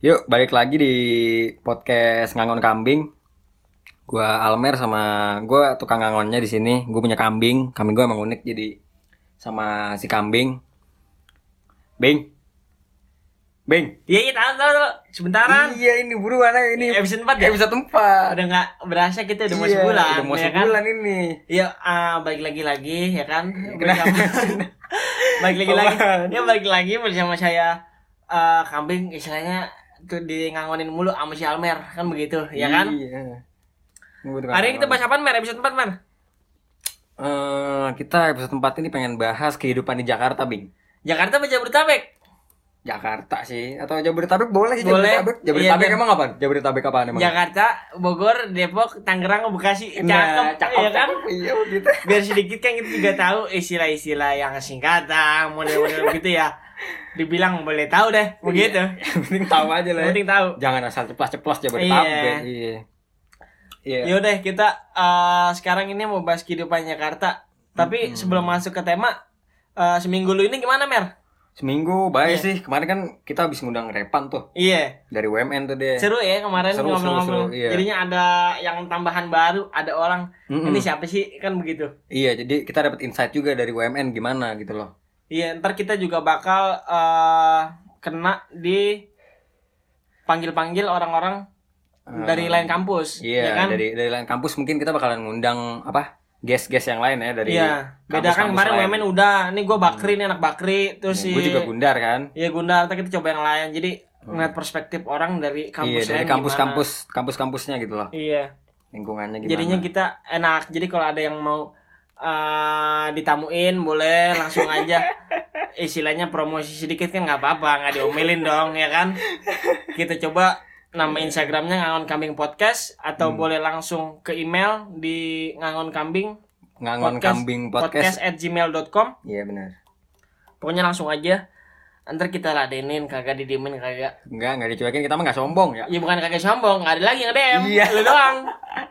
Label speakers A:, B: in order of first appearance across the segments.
A: Yuk, balik lagi di podcast Ngangon Kambing. Gua Almer sama gua tukang ngangonnya di sini. Gue punya kambing. Kambing gua emang unik jadi sama si kambing. Bing. Bing.
B: Iya, iya, tahu, tahu, tahu. Sebentaran.
A: Iya, ini buruan aja ini.
B: Episode 4 ya?
A: Episode 4.
B: Udah nggak berasa kita udah mau
A: Iya,
B: sebulan.
A: Udah mau
B: ya kan?
A: ini.
B: Iya, ah, balik lagi lagi ya kan. Bersama, balik lagi lagi. Ya balik lagi bersama saya eh, kambing istilahnya tuh di ngangonin mulu sama si Almer kan begitu ya kan.
A: Iya.
B: Hari ini kita bahas apaan Mer? Episode 4 Mer?
A: Eh, kita episode 4 ini pengen bahas kehidupan di Jakarta, Bing.
B: Jakarta apa Jabodetabek?
A: Jakarta sih atau Jabodetabek boleh sih
B: Boleh.
A: Jabodetabek. Jabodetabek
B: Iya,
A: emang apa? Jabodetabek apaan emang?
B: Jakarta, Bogor, Depok, Tangerang, Bekasi,
A: Nah,
B: cakep, ya kan?
A: Iya begitu.
B: Biar sedikit kan kita juga tahu istilah-istilah yang singkatan, model-model gitu ya. Dibilang boleh tahu deh, begitu.
A: Yang penting tahu aja lah. Ya.
B: penting tahu.
A: Jangan asal ceplas-ceplos Jabodetabek.
B: Iya.
A: Iya. Iya.
B: Yaudah kita eh, sekarang ini mau bahas kehidupan Jakarta. Tapi sebelum masuk ke tema, eh, seminggu lu ini gimana Mer?
A: Seminggu baik
B: Iya.
A: sih. Kemarin kan kita habis ngundang Repan tuh
B: Iya,
A: dari WMN tuh deh.
B: seru ya kemarin
A: Seru, seru,
B: ngobrol-ngobrol.
A: seru, iya.
B: Jadinya ada yang tambahan baru, ada orang
A: Mm-mm.
B: ini siapa sih kan begitu.
A: Iya, jadi kita dapat insight juga dari WMN gimana gitu loh.
B: Iya, ntar kita juga bakal eh, kena di panggil-panggil orang-orang dari lain kampus,
A: Iya,
B: ya kan?
A: dari dari lain kampus mungkin kita bakalan ngundang apa? guest-guest yang lain ya dari
B: Iya, beda kan kemarin. WMN udah, nih gue Bakri nih anak Bakri, terus si
A: Gue juga Gundar kan.
B: Iya Gundar, ntar kita coba yang lain. Jadi ngeliat perspektif orang dari kampus
A: iya, dari kampus-kampus kampus-kampusnya gitu loh.
B: Iya.
A: Lingkungannya gimana.
B: Jadinya kita enak. Jadi kalau ada yang mau eh, ditamuin boleh langsung aja istilahnya promosi sedikit kan nggak apa-apa nggak diomelin dong ya kan kita coba nama Instagramnya ngangon kambing podcast atau
A: Hmm.
B: boleh langsung ke email di ngangon kambing
A: ngangon
B: podcast-
A: kambing podcast.
B: at gmail.com
A: Iya benar.
B: pokoknya langsung aja ntar kita ladenin kagak didiemin kagak
A: Enggak, enggak dicuekin kita mah enggak sombong ya.
B: Ya bukan kagak sombong, nggak ada lagi yang DM.
A: Iya.
B: Lu doang.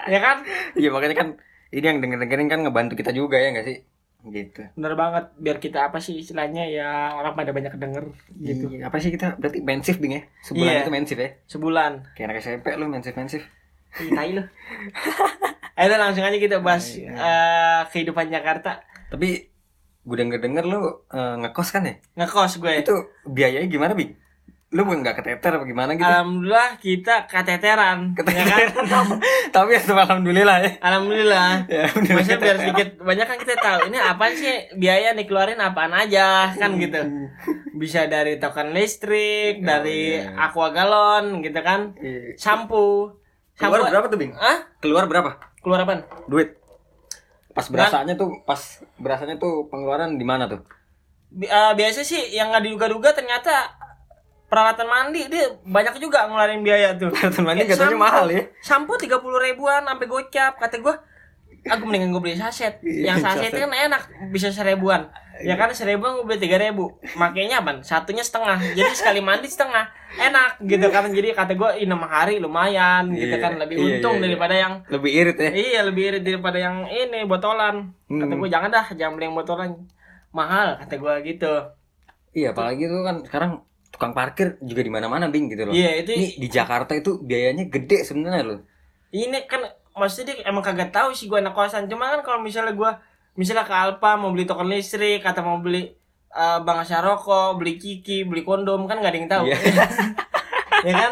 B: Ya kan?
A: Iya makanya kan ini yang denger-dengerin kan ngebantu kita juga ya enggak sih? Gitu.
B: Bener banget. Biar kita apa sih istilahnya ya orang pada banyak denger gitu.
A: Iya, apa sih kita berarti mensif Bing ya? Sebulan
B: Iya.
A: itu mensif ya.
B: Sebulan.
A: Kayak anak SMP lu mensif-mensif.
B: Ih, tai lu. Ayo langsung aja kita bahas
A: Iya.
B: eh, kehidupan Jakarta.
A: Tapi gue denger-denger lu eh, ngekos kan ya?
B: Ngekos gue.
A: Itu biayanya gimana, Bing? Lu nggak keteter apa gimana gitu?
B: Alhamdulillah kita kateteran. Ya kan?
A: Tapi ya alhamdulillah ya.
B: Alhamdulillah.
A: Ya.
B: Maksudnya biar sedikit banyak kan kita tahu ini apa sih biaya nih keluarin apaan aja kan gitu. Bisa dari token listrik, dari
A: iya.
B: aqua galon gitu kan.
A: Iya.
B: Shampoo.
A: Keluar berapa tuh, Bing?
B: Hah?
A: Keluar berapa?
B: Keluar apaan?
A: Duit. Pas berasanya tuh, pas berasanya tuh pengeluaran di mana tuh?
B: Bi- eh, biasa sih yang nggak diduga-duga ternyata peralatan mandi dia banyak juga ngeluarin biaya tuh.
A: Peralatan mandi
B: Kayak
A: katanya mahal ya.
B: Shampoo tiga puluh ribuan sampai gocap kata gue. Aku mendingan gue beli saset.
A: Iya,
B: Yang saset kan enak bisa seribuan. Ya kan seribuan gue beli tiga ribu. Makanya apa? Satunya setengah. Jadi sekali mandi setengah. Enak gitu kan. Jadi kata gue ini enam hari lumayan gitu
A: Iya,
B: kan. Lebih
A: iya,
B: untung
A: iya, iya.
B: daripada yang
A: Lebih irit ya.
B: Iya lebih irit daripada yang ini botolan. Kata
A: Hmm.
B: gue jangan dah, jangan beli yang botolan. Mahal kata gue gitu.
A: Iya, apalagi tuh kan sekarang tukang parkir juga di mana-mana, Bing gitu loh.
B: Iya itu
A: Ini di Jakarta itu biayanya gede sebenarnya loh.
B: ini kan maksudnya dia emang kagak tahu sih gue anak kosan. Cuma kan kalau misalnya gue misalnya ke Alfa mau beli token listrik atau mau beli eh bang rokok, beli kiki, beli kondom kan gak ada yang tahu.
A: Iya.
B: ya kan?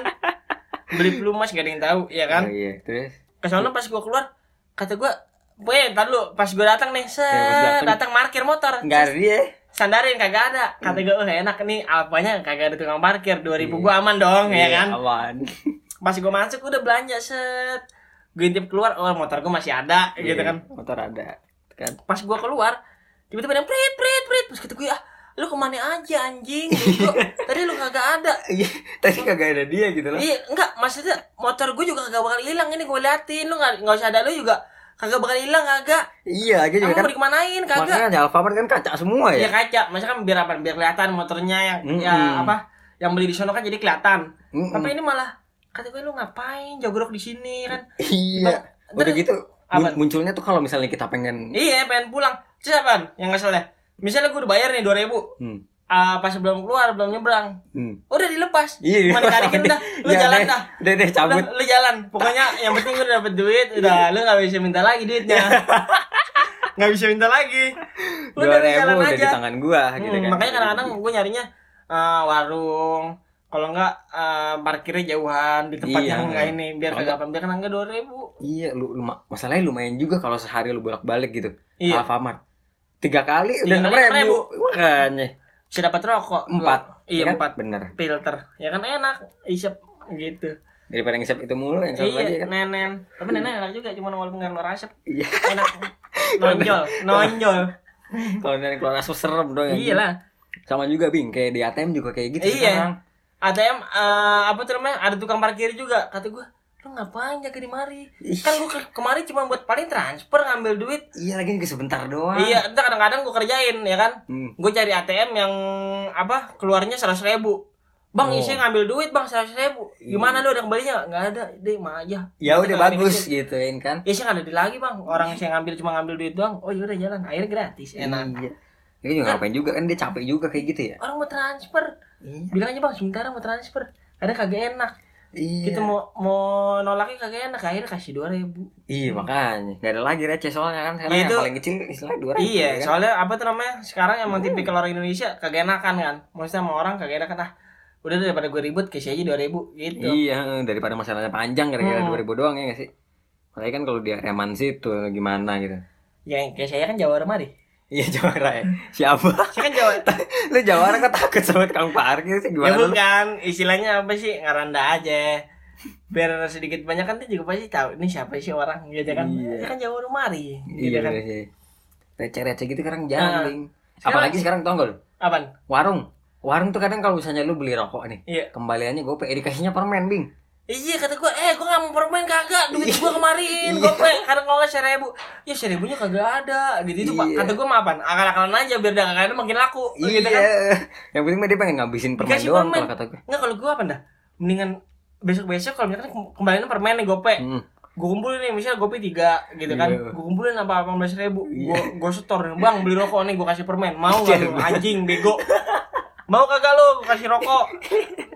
B: Beli pelumas gak ada yang tahu, ya kan?
A: Oh, iya, terus
B: Kesono pas gue keluar kata gue Weh, ntar lu pas gue datang nih, set,
A: Ya, datang.
B: datang parkir motor.
A: enggak ada dia.
B: Sandarin kagak ada kata gue oh enak nih apanya kagak ada tukang parkir 2000 gue aman dong ya
A: Iya,
B: kan
A: Aman.
B: pas gue masuk udah belanja set gue intip keluar oh motor gue masih ada gitu
A: Iya,
B: kan
A: Motor ada. Kan.
B: pas gue keluar tiba-tiba ada yang prit prit prit pas kata gue ah lu ke mana aja anjing Bego. tadi lu kagak ada
A: Iya, tadi kagak ada dia gitu loh.
B: iya enggak maksudnya motor gue juga kagak bakal hilang ini gue liatin lu nggak nggak usah ada lu juga kagak bakal hilang kagak
A: Iya, lagi juga kan.
B: mau dikemanain kagak
A: Makanya Alfamart kan kaca semua
B: Iya
A: ya.
B: kaca, maksudnya kan biar apa? Biar kelihatan motornya yang
A: Mm-mm.
B: ya apa? Yang beli di sono kan jadi kelihatan.
A: Mm-mm.
B: Tapi ini malah kata gue lu ngapain jogrok di sini kan?
A: Iya.
B: Bang,
A: Udah gitu
B: Apa?
A: mun- munculnya tuh kalau misalnya kita pengen
B: Iya, pengen pulang. Apaan? Yang ngeselnya. Misalnya gue udah bayar nih 2000
A: hmm.
B: Ah, pas sebelum keluar belum nyebrang
A: Hmm.
B: udah dilepas
A: Iya,
B: cuma ditarikin udah lu
A: Ya,
B: jalan dah
A: Udah deh cabut.
B: Udah, lu jalan pokoknya yang penting lu dapet duit udah lu nggak bisa minta lagi duitnya nggak bisa minta lagi udah lu
A: ribu
B: jalan
A: udah di
B: aja
A: tangan gua gitu
B: Hmm,
A: kan.
B: makanya kadang-kadang gue nyarinya eh, warung kalau enggak eh, parkirnya jauhan di tempat
A: Iya.
B: yang enggak ini biar kagak biar enggak dua ribu
A: Iya, lu, lu masalahnya lumayan juga kalau sehari lu bolak-balik gitu.
B: Iya.
A: Alfamart. Tiga kali udah enam ribu. Makanya.
B: Bisa dapat rokok
A: Empat.
B: iya
A: Ya kan?
B: empat
A: Bener.
B: filter ya kan enak isep gitu
A: Daripada ngisep itu mulu yang lagi
B: iya
A: kan.
B: nenen tapi nenen enak juga cuma walaupun nggak keluar asap
A: Iya.
B: enak nonjol nonjol
A: Kalau dari keluar asap serem dong.
B: iya lah
A: Sama juga Bing, kayak di ATM juga kayak gitu
B: Iya.
A: sekarang.
B: ATM eh, apa tuh namanya ada tukang parkir juga kata gue lu ngapain jaga di mari kan gue ke- kemarin cuma buat paling transfer ngambil duit
A: Iya lagi ke sebentar doang.
B: Iya, entar kadang-kadang gue kerjain ya kan.
A: Hmm.
B: Gue cari ATM yang apa keluarnya seratus ribu. Bang,
A: Oh.
B: isi ngambil duit bang seratus ribu. Gimana lu ada kembalinya? Nggak ada, deh mah aja.
A: Ya
B: Gitu,
A: udah bagus gituin kan.
B: Ya sih nggak ada di lagi bang. Orang yang ngambil cuma ngambil duit doang. Oh yaudah jalan, akhirnya gratis, enak.
A: Iya. Dia juga ngapain juga kan dia capek juga kayak gitu ya.
B: Orang mau transfer,
A: Iya.
B: bilang aja bang sebentar mau transfer. Kadang kagak enak.
A: Iya.
B: Kita mau mau nolaknya kagak enak, akhirnya kasih dua ribu.
A: Iya makanya nggak ada lagi receh soalnya kan sekarang
B: Iya,
A: yang
B: itu-
A: paling kecil istilahnya dua
B: Iya,
A: kan?
B: soalnya apa tuh namanya? Sekarang emang tipikal orang Indonesia kagak enakan kan. Maksudnya sama orang kagak enakan ah. Udah daripada gue ribut kasih aja dua ribu gitu.
A: Iya daripada masalahnya panjang gara-gara
B: Hmm.
A: dua ribu doang ya nggak sih. Makanya kan kalau dia reman situ gimana gitu.
B: Ya kayak saya kan Jawa Remadi.
A: Iya jawara ya. Siapa?
B: Saya kan Jawa.
A: lu jawara kok takut sama tukang parkir sih
B: ya
A: gimana lu?
B: bukan, istilahnya apa sih? Ngaranda aja. Biar sedikit banyak kan dia juga pasti tahu ini siapa sih orang gitu kan.
A: Iya.
B: Dia kan Jawa Remadi. Gitu
A: Iya
B: kan.
A: iya. Receh-receh gitu sekarang
B: Nah.
A: jarang.
B: Sekarang-
A: Apalagi sekarang tau gak lu?
B: Apaan?
A: Warung. Warung tuh kadang kalau misalnya lu beli rokok nih,
B: Iya.
A: kembaliannya gue dikasihnya permen, Bing.
B: Iya kata gue, eh gue gak mau permen kagak, duit gue kemarin, gue pe, kadang kalau nggak seribu, ya seribunya kagak ada, gitu itu pak.
A: Iya.
B: Kata gue mah apaan? Akal-akalan aja biar dagangannya makin laku, gitu kan?
A: Iya. Yang penting mah dia pengen ngabisin permen
B: Dikasih
A: doang
B: permen.
A: kalau kata gue.
B: Enggak kalau gue apa dah? Mendingan besok-besok kalau misalkan kembaliannya permen nih gope,
A: Hmm.
B: gue kumpulin nih misalnya gope tiga gitu kan,
A: Iya.
B: gue kumpulin apa belas ribu,
A: Iya.
B: gue gue setor, bang beli rokok nih gue kasih permen, mau nggak lu
A: Iya.
B: anjing bego? Mau kagak lu kasih rokok?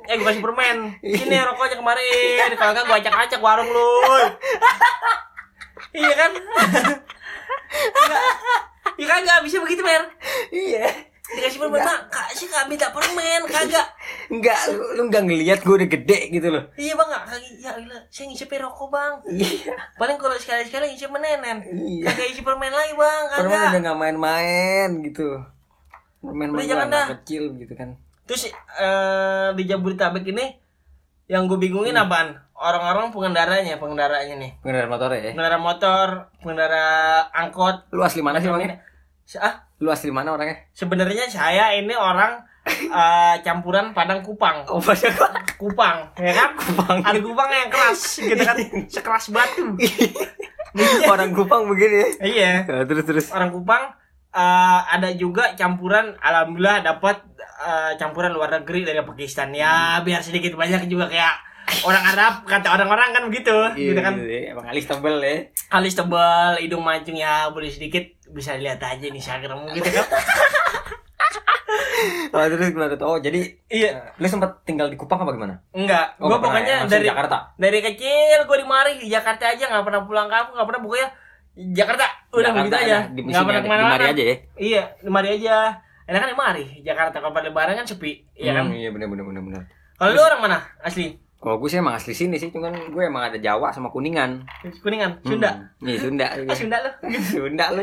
B: Eh gue kasih permen. Sini rokoknya kemarin. Kalau enggak gue acak-acak warung lu. iya kan? Enggak. Ya kagak bisa begitu, Mer.
A: Iya.
B: Dikasih permen, Mak. Kak sih kagak minta permen, kagak.
A: Enggak, lu, lu enggak ngelihat gue udah gede gitu loh.
B: Iya bang, nggak kagak. Ya gila, saya ngisi rokok bang.
A: Iya.
B: Paling kalau sekali-sekali ngisi menenen.
A: Iya.
B: Kagak isi permen lagi bang,
A: Permen udah
B: kagak.
A: nggak main-main gitu. Main
B: jangan dah.
A: kecil gitu kan.
B: Terus eh, di Jabodetabek ini yang gue bingungin apaan? Orang-orang pengendaranya, pengendaranya nih.
A: Pengendara motor ya.
B: Pengendara motor, pengendara angkot.
A: Lu asli mana sih orangnya?
B: Ah,
A: Lu asli mana orangnya?
B: sebenarnya saya ini orang eh, campuran Padang Kupang.
A: Oh,
B: Kupang, ya kan?
A: Kupang.
B: Ada Kupang yang keras, gitu kan? Sekeras batu.
A: Orang Kupang begini ya.
B: iya.
A: Nah, terus terus.
B: Orang Kupang eh, ada juga campuran alhamdulillah dapat eh, campuran luar negeri dari Pakistan. Ya, biar sedikit banyak juga kayak orang Arab kata orang-orang kan begitu, gitu kan?
A: Iya, emang alis tebel ya.
B: alis tebal, hidung mancung ya boleh sedikit bisa lihat aja nih Instagram gitu kan.
A: Oh, terus gue oh jadi
B: iya,
A: lu sempat tinggal di Kupang apa gimana?
B: enggak.
A: Oh,
B: gua
A: nggak pernah
B: pokoknya
A: ya?
B: Dari
A: Jakarta.
B: dari kecil gue di mari di Jakarta aja nggak pernah pulang kampung, nggak pernah pokoknya Jakarta udah
A: Jakarta
B: begitu aja.
A: Di,
B: Nggak pernah
A: di
B: ke mana-mana.
A: mari aja ya.
B: Iya, di mari aja. Enak kan di mari. Jakarta kalau pada lebaran kan sepi, iya kan?
A: Hmm, iya benar benar benar benar.
B: Kalau lu orang mana? Asli?
A: Kalau gue sih emang asli sini sih, cuman gue emang ada Jawa sama Kuningan.
B: Kuningan, Sunda.
A: Hmm. Iya, Sunda.
B: Ah, Sunda lu.
A: Sunda lu.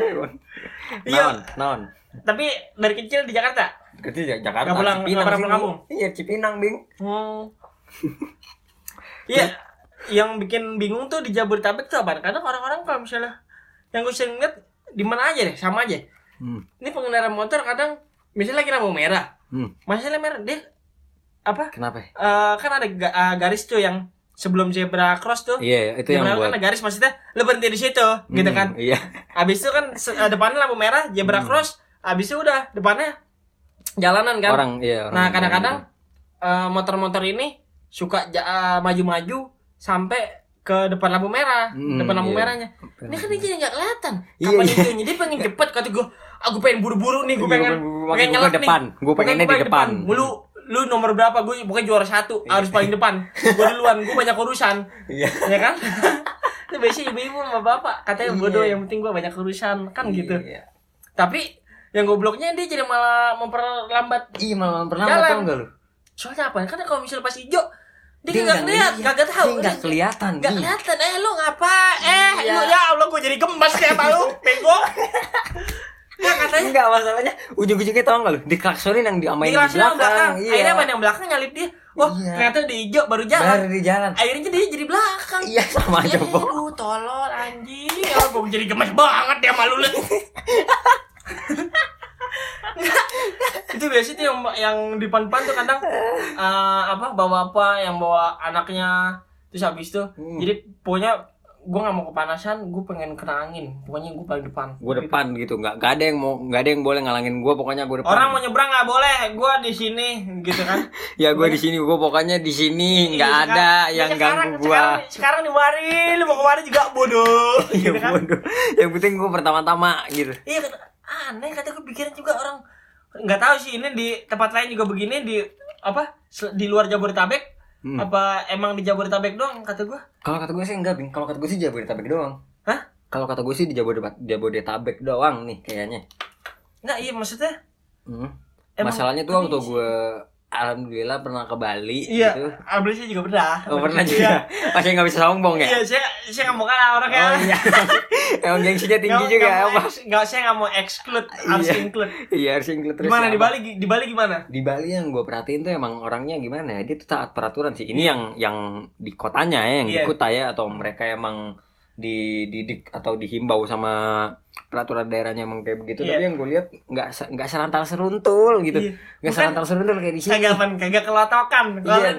B: Iya.
A: Non, non.
B: Tapi dari kecil di Jakarta.
A: Kecil ya Jakarta.
B: Nggak pulang- nggak pernah
A: sini.
B: pulang kampung?
A: Iya, Cipinang, Bing.
B: Hmm. Iya, yang bikin bingung tuh di Jabodetabek tuh apa? Kadang orang-orang kalau misalnya yang gue sering lihat di mana aja deh, sama aja.
A: Hmm.
B: Ini pengendara motor kadang misalnya lagi lampu merah,
A: Hmm.
B: masalah merah dia apa?
A: Kenapa?
B: eh, kan ada ga- eh, garis tuh yang sebelum zebra cross tuh.
A: Iya, itu yang buat
B: kan ada garis maksudnya lu berhenti di situ, gitu
A: Hmm,
B: kan.
A: Iya.
B: Habis itu kan eh, depannya lampu merah, zebra
A: Hmm.
B: cross, habis itu udah depannya jalanan kan.
A: Orang, iya, orang.
B: Nah, kadang-kadang eh, motor-motor ini suka ja- eh, maju-maju sampai ke depan lampu merah,
A: Hmm,
B: depan lampu
A: iya.
B: merahnya. Ini kan dia nggak kelihatan.
A: Iya,
B: Kapan
A: iya.
B: hijaunya? Dia pengen cepet kata gue. Aku pengen buru-buru nih, gue
A: Iya,
B: pengen
A: gua pengen-
B: nyelak
A: depan. Gua pengennya di
B: gua
A: depan.
B: Lu lu nomor berapa? Gue pokoknya juara satu, harus paling depan. Gue duluan, gue banyak urusan.
A: Iya.
B: ya kan? Itu biasanya ibu-ibu sama bapak katanya
A: Iya.
B: bodoh yang penting gue banyak urusan kan gitu.
A: Iya.
B: Tapi yang gobloknya dia jadi malah memperlambat.
A: Iya malah
B: Jalan.
A: tau enggak lu?
B: Soalnya apa? Karena kalau misalnya pas hijau dia,
A: Dia
B: nggak ngeliat, kagak tahu.
A: Dia nggak kelihatan.
B: Gak kelihatan. Eh lu ngapa? Eh
A: Iya.
B: lu ya Allah gue jadi gemas kayak lu, bego. Nggak katanya
A: Enggak masalahnya ujung-ujungnya tau enggak lu? Diklaksonin yang diamain
B: di
A: di
B: yang belakang.
A: Iya.
B: Akhirnya mana yang belakang nyalip dia. Wah,
A: Iya.
B: ternyata udah hijau baru jalan.
A: Baru di jalan.
B: Akhirnya dia jadi belakang.
A: Iya sama aja,
B: Eh,
A: Bo.
B: lu tolol anjing. Ya gue jadi gemes banget dia malu lu. itu biasa tuh yang yang di depan-depan tuh kadang eh, apa bawa apa yang bawa anaknya terus habis itu
A: Hmm.
B: jadi pokoknya gue nggak mau kepanasan gue pengen kena angin pokoknya gue paling depan
A: Gue depan gitu, nggak nggak ada yang mau nggak ada yang boleh ngalangin gue, pokoknya gue depan.
B: orang mau nyebrang nggak boleh gue di sini gitu kan
A: ya gue di sini, gue pokoknya di sini, nggak
B: Iya,
A: ada
B: sekarang-
A: yang
B: sekarang-
A: ganggu gue.
B: sekarang, sekarang di mari lu mau ke mana juga bodoh
A: Iya
B: gitu kan
A: bodoh. Yang penting gue pertama-tama gitu.
B: Iya aneh kata gue pikiran juga orang nggak tahu sih ini di tempat lain juga begini di apa di luar Jabodetabek
A: Hmm.
B: apa emang di Jabodetabek doang kata gue
A: Kalau kata gue sih enggak, Bing. Kalau kata gue sih Jabodetabek doang.
B: Hah?
A: Kalau kata gue sih di Jabodetabek, Jabodetabek doang nih kayaknya.
B: nggak iya maksudnya
A: Hmm.
B: Emang
A: Masalahnya tuh waktu gue alhamdulillah pernah ke Bali
B: iya
A: gitu.
B: Ablisnya juga pernah
A: Oh pernah
B: Iya.
A: juga. Masih nggak bisa sombong ya?
B: iya saya saya nggak mau kalah orang
A: Oh iya. Emang gengsinya tinggi
B: Nggak-
A: juga apa?
B: ex- nggak saya nggak mau exclude harus
A: Iya.
B: include
A: Iya harus include terus.
B: gimana
A: ya,
B: di? Bali di Bali gimana
A: Di Bali yang gue perhatiin tuh emang orangnya gimana ya? Dia tuh taat peraturan sih. Ini yang yang di kotanya ya, yang
B: Iya.
A: di Kuta ya atau mereka emang dididik atau dihimbau sama peraturan daerahnya emang kayak begitu.
B: Iya.
A: Tapi yang gue lihat nggak nggak serantal seruntul gitu.
B: Iya.
A: Nggak
B: Bukan-
A: serantal seruntul kayak di sini.
B: kagak kagak kelotokan kalau
A: Iya.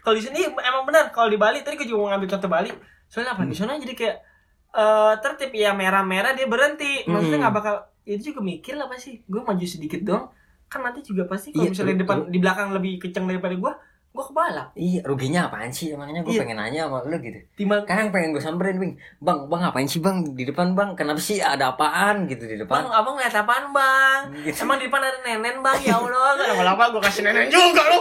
B: kalau di sini emang benar kalau di Bali tadi gue juga mau ngambil contoh Bali soalnya apa di
A: Hmm.
B: sana jadi kayak eh tertib ya merah-merah dia berhenti maksudnya
A: Hmm.
B: nggak bakal itu juga mikir lah pasti gue maju sedikit dong kan nanti juga pasti kalau
A: Iya,
B: misalnya di depan di belakang lebih kencang daripada gue gue kebalap
A: Iya, ruginya apaan sih? Emangnya gue
B: Iya.
A: pengen nanya sama lu gitu.
B: timbang
A: Kadang pengen gue samperin, Bing. Bang, bang ngapain sih bang di depan bang? Kenapa sih ada apaan gitu di
B: bang
A: depan?
B: abang lihat apaan bang
A: Gitu.
B: emang di depan ada nenen bang ya Allah gak lama-lama gue kasih nenen juga lu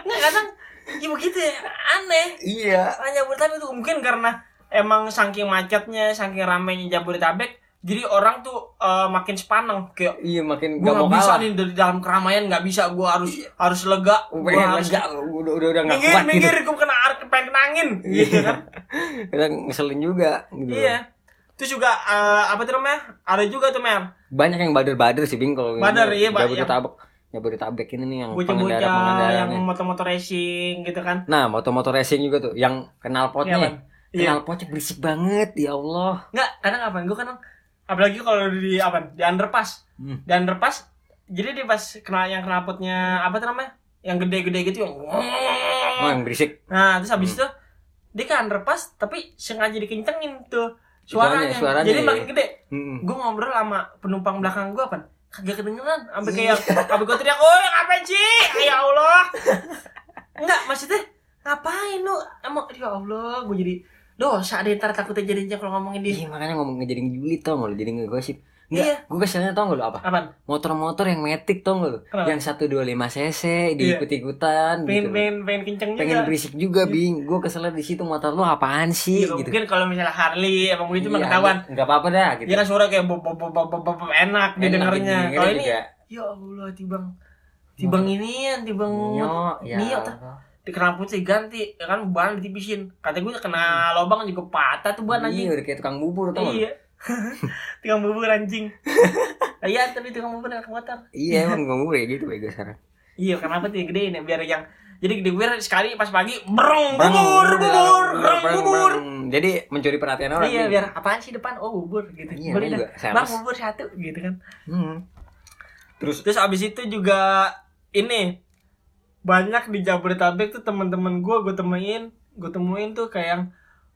B: nggak kadang ya begitu ya aneh
A: Iya.
B: Nah, Jabodetabek itu mungkin karena emang saking macetnya, saking ramainya Jabodetabek, jadi orang tuh eh, makin sepaneng kayak
A: Iya makin
B: gue
A: gak mau
B: bisa
A: kalah.
B: nih dari dalam keramaian nggak bisa gue harus harus lega
A: pengen
B: harus
A: lega, udah udah udah nggak
B: minggir
A: kuat gitu.
B: minggir gue kena ar- pengen kena angin gitu kan
A: Kadang ngeselin juga gitu.
B: iya terus juga eh, apa tuh namanya ada juga tuh mer
A: Banyak yang bader-bader sih Bing kalau
B: Bader, iya, Pak.
A: Jabodetabek. Jabodetabek ini nih yang
B: bocah-bocah
A: pengendara
B: yang motor-motor racing gitu kan
A: Nah, motor-motor racing juga tuh yang kenal
B: Iya,
A: potnya.
B: Iya.
A: Kenal potnya berisik banget, ya Allah.
B: nggak kadang apa gue kadang apalagi kalau di apa di underpass
A: Hmm.
B: di underpass jadi dia pas kena yang knalpotnya apa tuh namanya yang gede-gede gitu yang
A: Oh, yang berisik.
B: nah terus habis
A: Hmm.
B: itu dia ke underpass tapi sengaja dikencengin tuh suaranya,
A: Suaranya, suaranya,
B: jadi
A: iya.
B: makin gede
A: Hmm.
B: gue ngobrol sama penumpang belakang gue apa kagak kedengeran sampai
A: Iya.
B: kayak sampai gue teriak oh ngapain sih ya Allah enggak maksudnya ngapain lu emang ya Allah gue jadi dosa deh ntar takutnya jadinya kalau ngomongin dia
A: Iya, makanya ngomong ngejadiin julid tau gak lu, jadi ngegosip. Enggak,
B: Iya.
A: gue keselnya tau gak lu apa?
B: apaan
A: Motor-motor yang metik tau gak lu?
B: Kenapa?
A: Yang 125 cc diikut-ikutan
B: pengen
A: gitu.
B: pengen pengen kenceng juga
A: Pengen berisik juga, Bing. Gue keselnya di situ motor lu apaan sih
B: Iya,
A: gitu.
B: mungkin kalau misalnya Harley emang begitu mah
A: Iya,
B: ketahuan
A: Enggak apa-apa dah gitu.
B: dia kan suara kayak bob bob bob bob bob, bob, enak
A: Enak
B: didengarnya
A: didengerin
B: kalau ini ya Allah tibang tibang inian tibang
A: Nyo, ya.
B: Nio, di kenal putih ganti ya kan ban ditipisin kata gue kena lubang juga patah tuh ban
A: Iya,
B: anjing
A: udah kayak tukang bubur lu?
B: iya tukang bubur anjing iya tapi tukang bubur anak motor
A: Iya, emang tukang bubur ya gitu bego sekarang.
B: iya kenapa tuh gede ini biar yang jadi gede biar sekali pas pagi
A: Breng,
B: bubur bubur
A: breng,
B: bubur.
A: Jadi mencuri perhatian orang.
B: iya biar apaan sih depan oh bubur gitu
A: Iya,
B: bang bubur satu gitu kan
A: Hmm. Terus
B: Terus abis itu juga ini banyak di Jabodetabek tuh teman-teman gue gue temuin gue temuin tuh kayak yang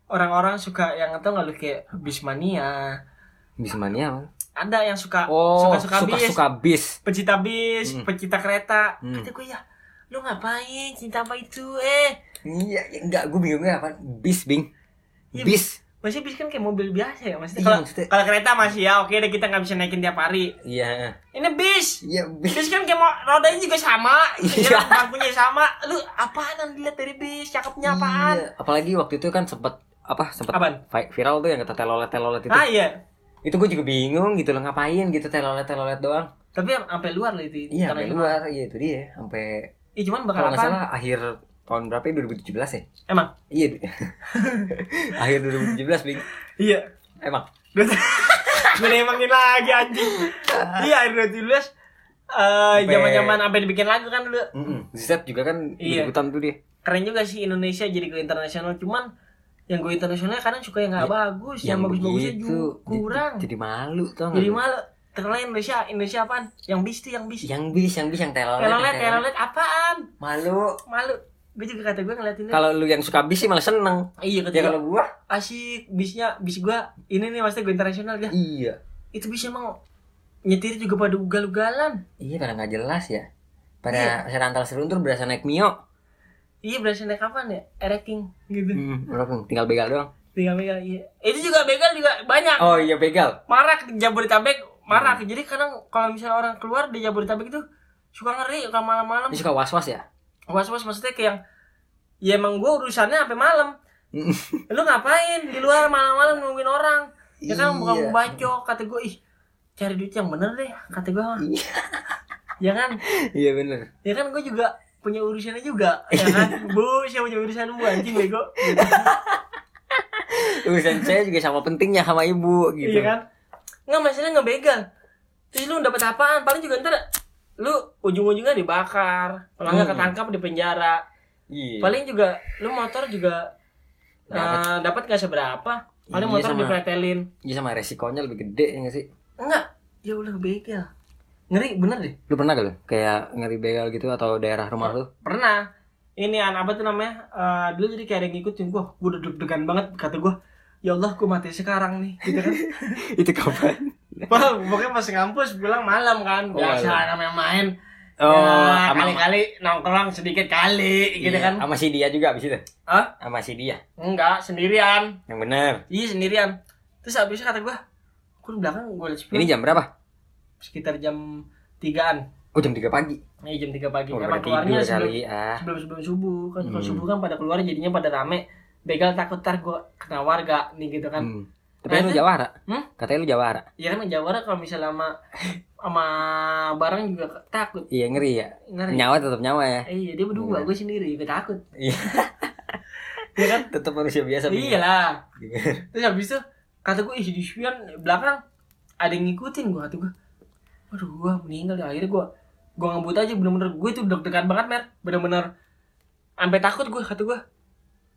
B: orang-orang suka yang atau nggak lu kayak bismania
A: bisa mania apa?
B: ada yang suka
A: Oh,
B: suka suka bis
A: suka bis.
B: pecinta bis
A: Hmm.
B: pecinta kereta
A: Hmm.
B: kata gue ya lu ngapain cinta apa itu eh
A: Iya, ya enggak, gue bingungnya apa? Bis, Bing.
B: Iya,
A: Bis.
B: Masih bis kan kayak mobil biasa ya maksudnya
A: Iya,
B: kalau
A: maksudnya-
B: kalau kereta masih ya oke deh kita nggak bisa naikin tiap hari
A: Iya.
B: ini bis
A: Iya, bis.
B: bis kan kayak mau rodanya juga sama
A: Iya.
B: iya bangkunya sama lu apaan yang dilihat dari bis cakepnya apaan
A: Iya. Apalagi waktu itu kan sempet apa sempet
B: Apaan?
A: viral tuh yang kata telolet telolet itu.
B: ah iya
A: Itu gue juga bingung gitu loh ngapain gitu telolet telolet doang.
B: tapi sampai luar lah itu
A: Iya, sampai luar. Iya, itu dia. Sampai
B: Ih, cuman bakal apa
A: salah akhir tahun berapa ya 2017 ya?
B: emang
A: Iya. akhir 2017, Bing.
B: iya
A: Emang.
B: gue emangin lagi anjing iya akhir 2017 eh zaman-zaman sampai dibikin lagu kan dulu
A: Heeh. Zizet juga kan
B: Iya.
A: ikutan tuh dia.
B: keren juga sih Indonesia jadi go internasional cuman yang go internasional kadang suka yang nggak
A: Ya,
B: bagus yang, bagus-bagusnya juga
A: jadi-
B: kurang
A: Jadi malu tau nggak
B: jadi
A: lu?
B: malu terkenal Indonesia Indonesia apaan yang bis tuh yang bis
A: Yang bis, yang bis, yang telolet.
B: telolet telolet apaan
A: Malu.
B: malu gue juga kata gue ngeliatin
A: Kalau lu yang suka bis sih malah seneng.
B: iya kata
A: Ya
B: gue
A: kalau gua
B: asik bisnya bis gua ini nih maksudnya gue internasional ya
A: iya.
B: itu bis emang nyetir juga pada ugal-ugalan
A: Iya pada nggak jelas ya. Pada
B: Iya.
A: saya rantal seruntur berasa naik mio.
B: iya berasa naik kapan ya ereking gitu
A: Hmm, orang tinggal begal doang.
B: tinggal begal iya itu juga begal juga banyak
A: Oh iya begal.
B: marak Jabodetabek marak
A: Hmm.
B: jadi kadang kalau misalnya orang keluar di Jabodetabek itu suka ngeri kalau malam-malam
A: suka was-was ya.
B: Was-was maksudnya kayak yang ya emang gue urusannya sampai malam. Lu ngapain? Di luar malam-malam nungguin orang. Ya kan bukan
A: Iya.
B: bacok. Kata gue ih cari duit yang bener deh kata gue
A: Iya.
B: ya kan?
A: Iya bener.
B: ya kan gue juga punya urusannya juga. Ya kan? Bu siapa punya urusan bu anjing bego.
A: Urusan saya juga sama pentingnya sama ibu gitu.
B: iya kan? Nggak masalah ngebegal. Terus lu dapat apaan? Paling juga ntar lu ujung-ujungnya dibakar kalau nggak
A: Hmm.
B: ketangkap di penjara
A: Iya.
B: paling juga lu motor juga
A: Dapat.
B: eh, dapat nggak seberapa paling
A: Iya,
B: motor
A: sama-
B: dipretelin
A: Iya sama resikonya lebih gede ya nggak sih?
B: enggak ya udah begal ngeri bener deh
A: Lu pernah gak lu? Kayak ngeri begal gitu atau daerah rumah lu?
B: pernah ini an apa tuh namanya Eh, dulu jadi kayak ada yang ngikutin gua gua udah deg-degan banget kata gua ya Allah gua mati sekarang nih gitu kan
A: Itu kapan?
B: Wah, pokoknya pas ngampus pulang malam kan
A: Oh,
B: biasa
A: malam.
B: namanya main
A: Oh,
B: ya, kali-kali nongkrong sedikit kali gitu
A: Iya,
B: kan
A: Sama si dia juga abis itu.
B: Hah?
A: Sama si dia.
B: enggak sendirian
A: Yang bener.
B: iya sendirian terus habisnya kata gua gua di belakang gua spion
A: Ini jam berapa?
B: sekitar jam tigaan
A: Oh jam 3 pagi.
B: Iya jam 3 pagi.
A: Oh,
B: Emang keluarnya sebelum,
A: kali ah.
B: sebelum sebelum subuh kan kalau
A: Hmm.
B: subuh kan pada keluar jadinya pada rame. Begal takut tar gua kena warga nih gitu kan.
A: Hmm. Tapi
B: Nah,
A: lu
B: itu-
A: Jawara.
B: Hmm?
A: Katanya lu Jawara.
B: Iya kan Jawara kalau misalnya sama sama barang juga takut.
A: Iya ngeri ya.
B: Ngeri.
A: Nyawa tetap nyawa ya.
B: Iya dia berdua,
A: Iya.
B: gue sendiri juga takut.
A: Iya.
B: Iya kan?
A: tetap manusia biasa.
B: Iya lah. Terus habis itu kata gue isi di belakang ada yang ngikutin gue kata gue. Aduh gue meninggal deh. akhirnya gue gue ngebut aja bener-bener gue tuh deg-degan banget mer bener-bener sampai takut gue kata gue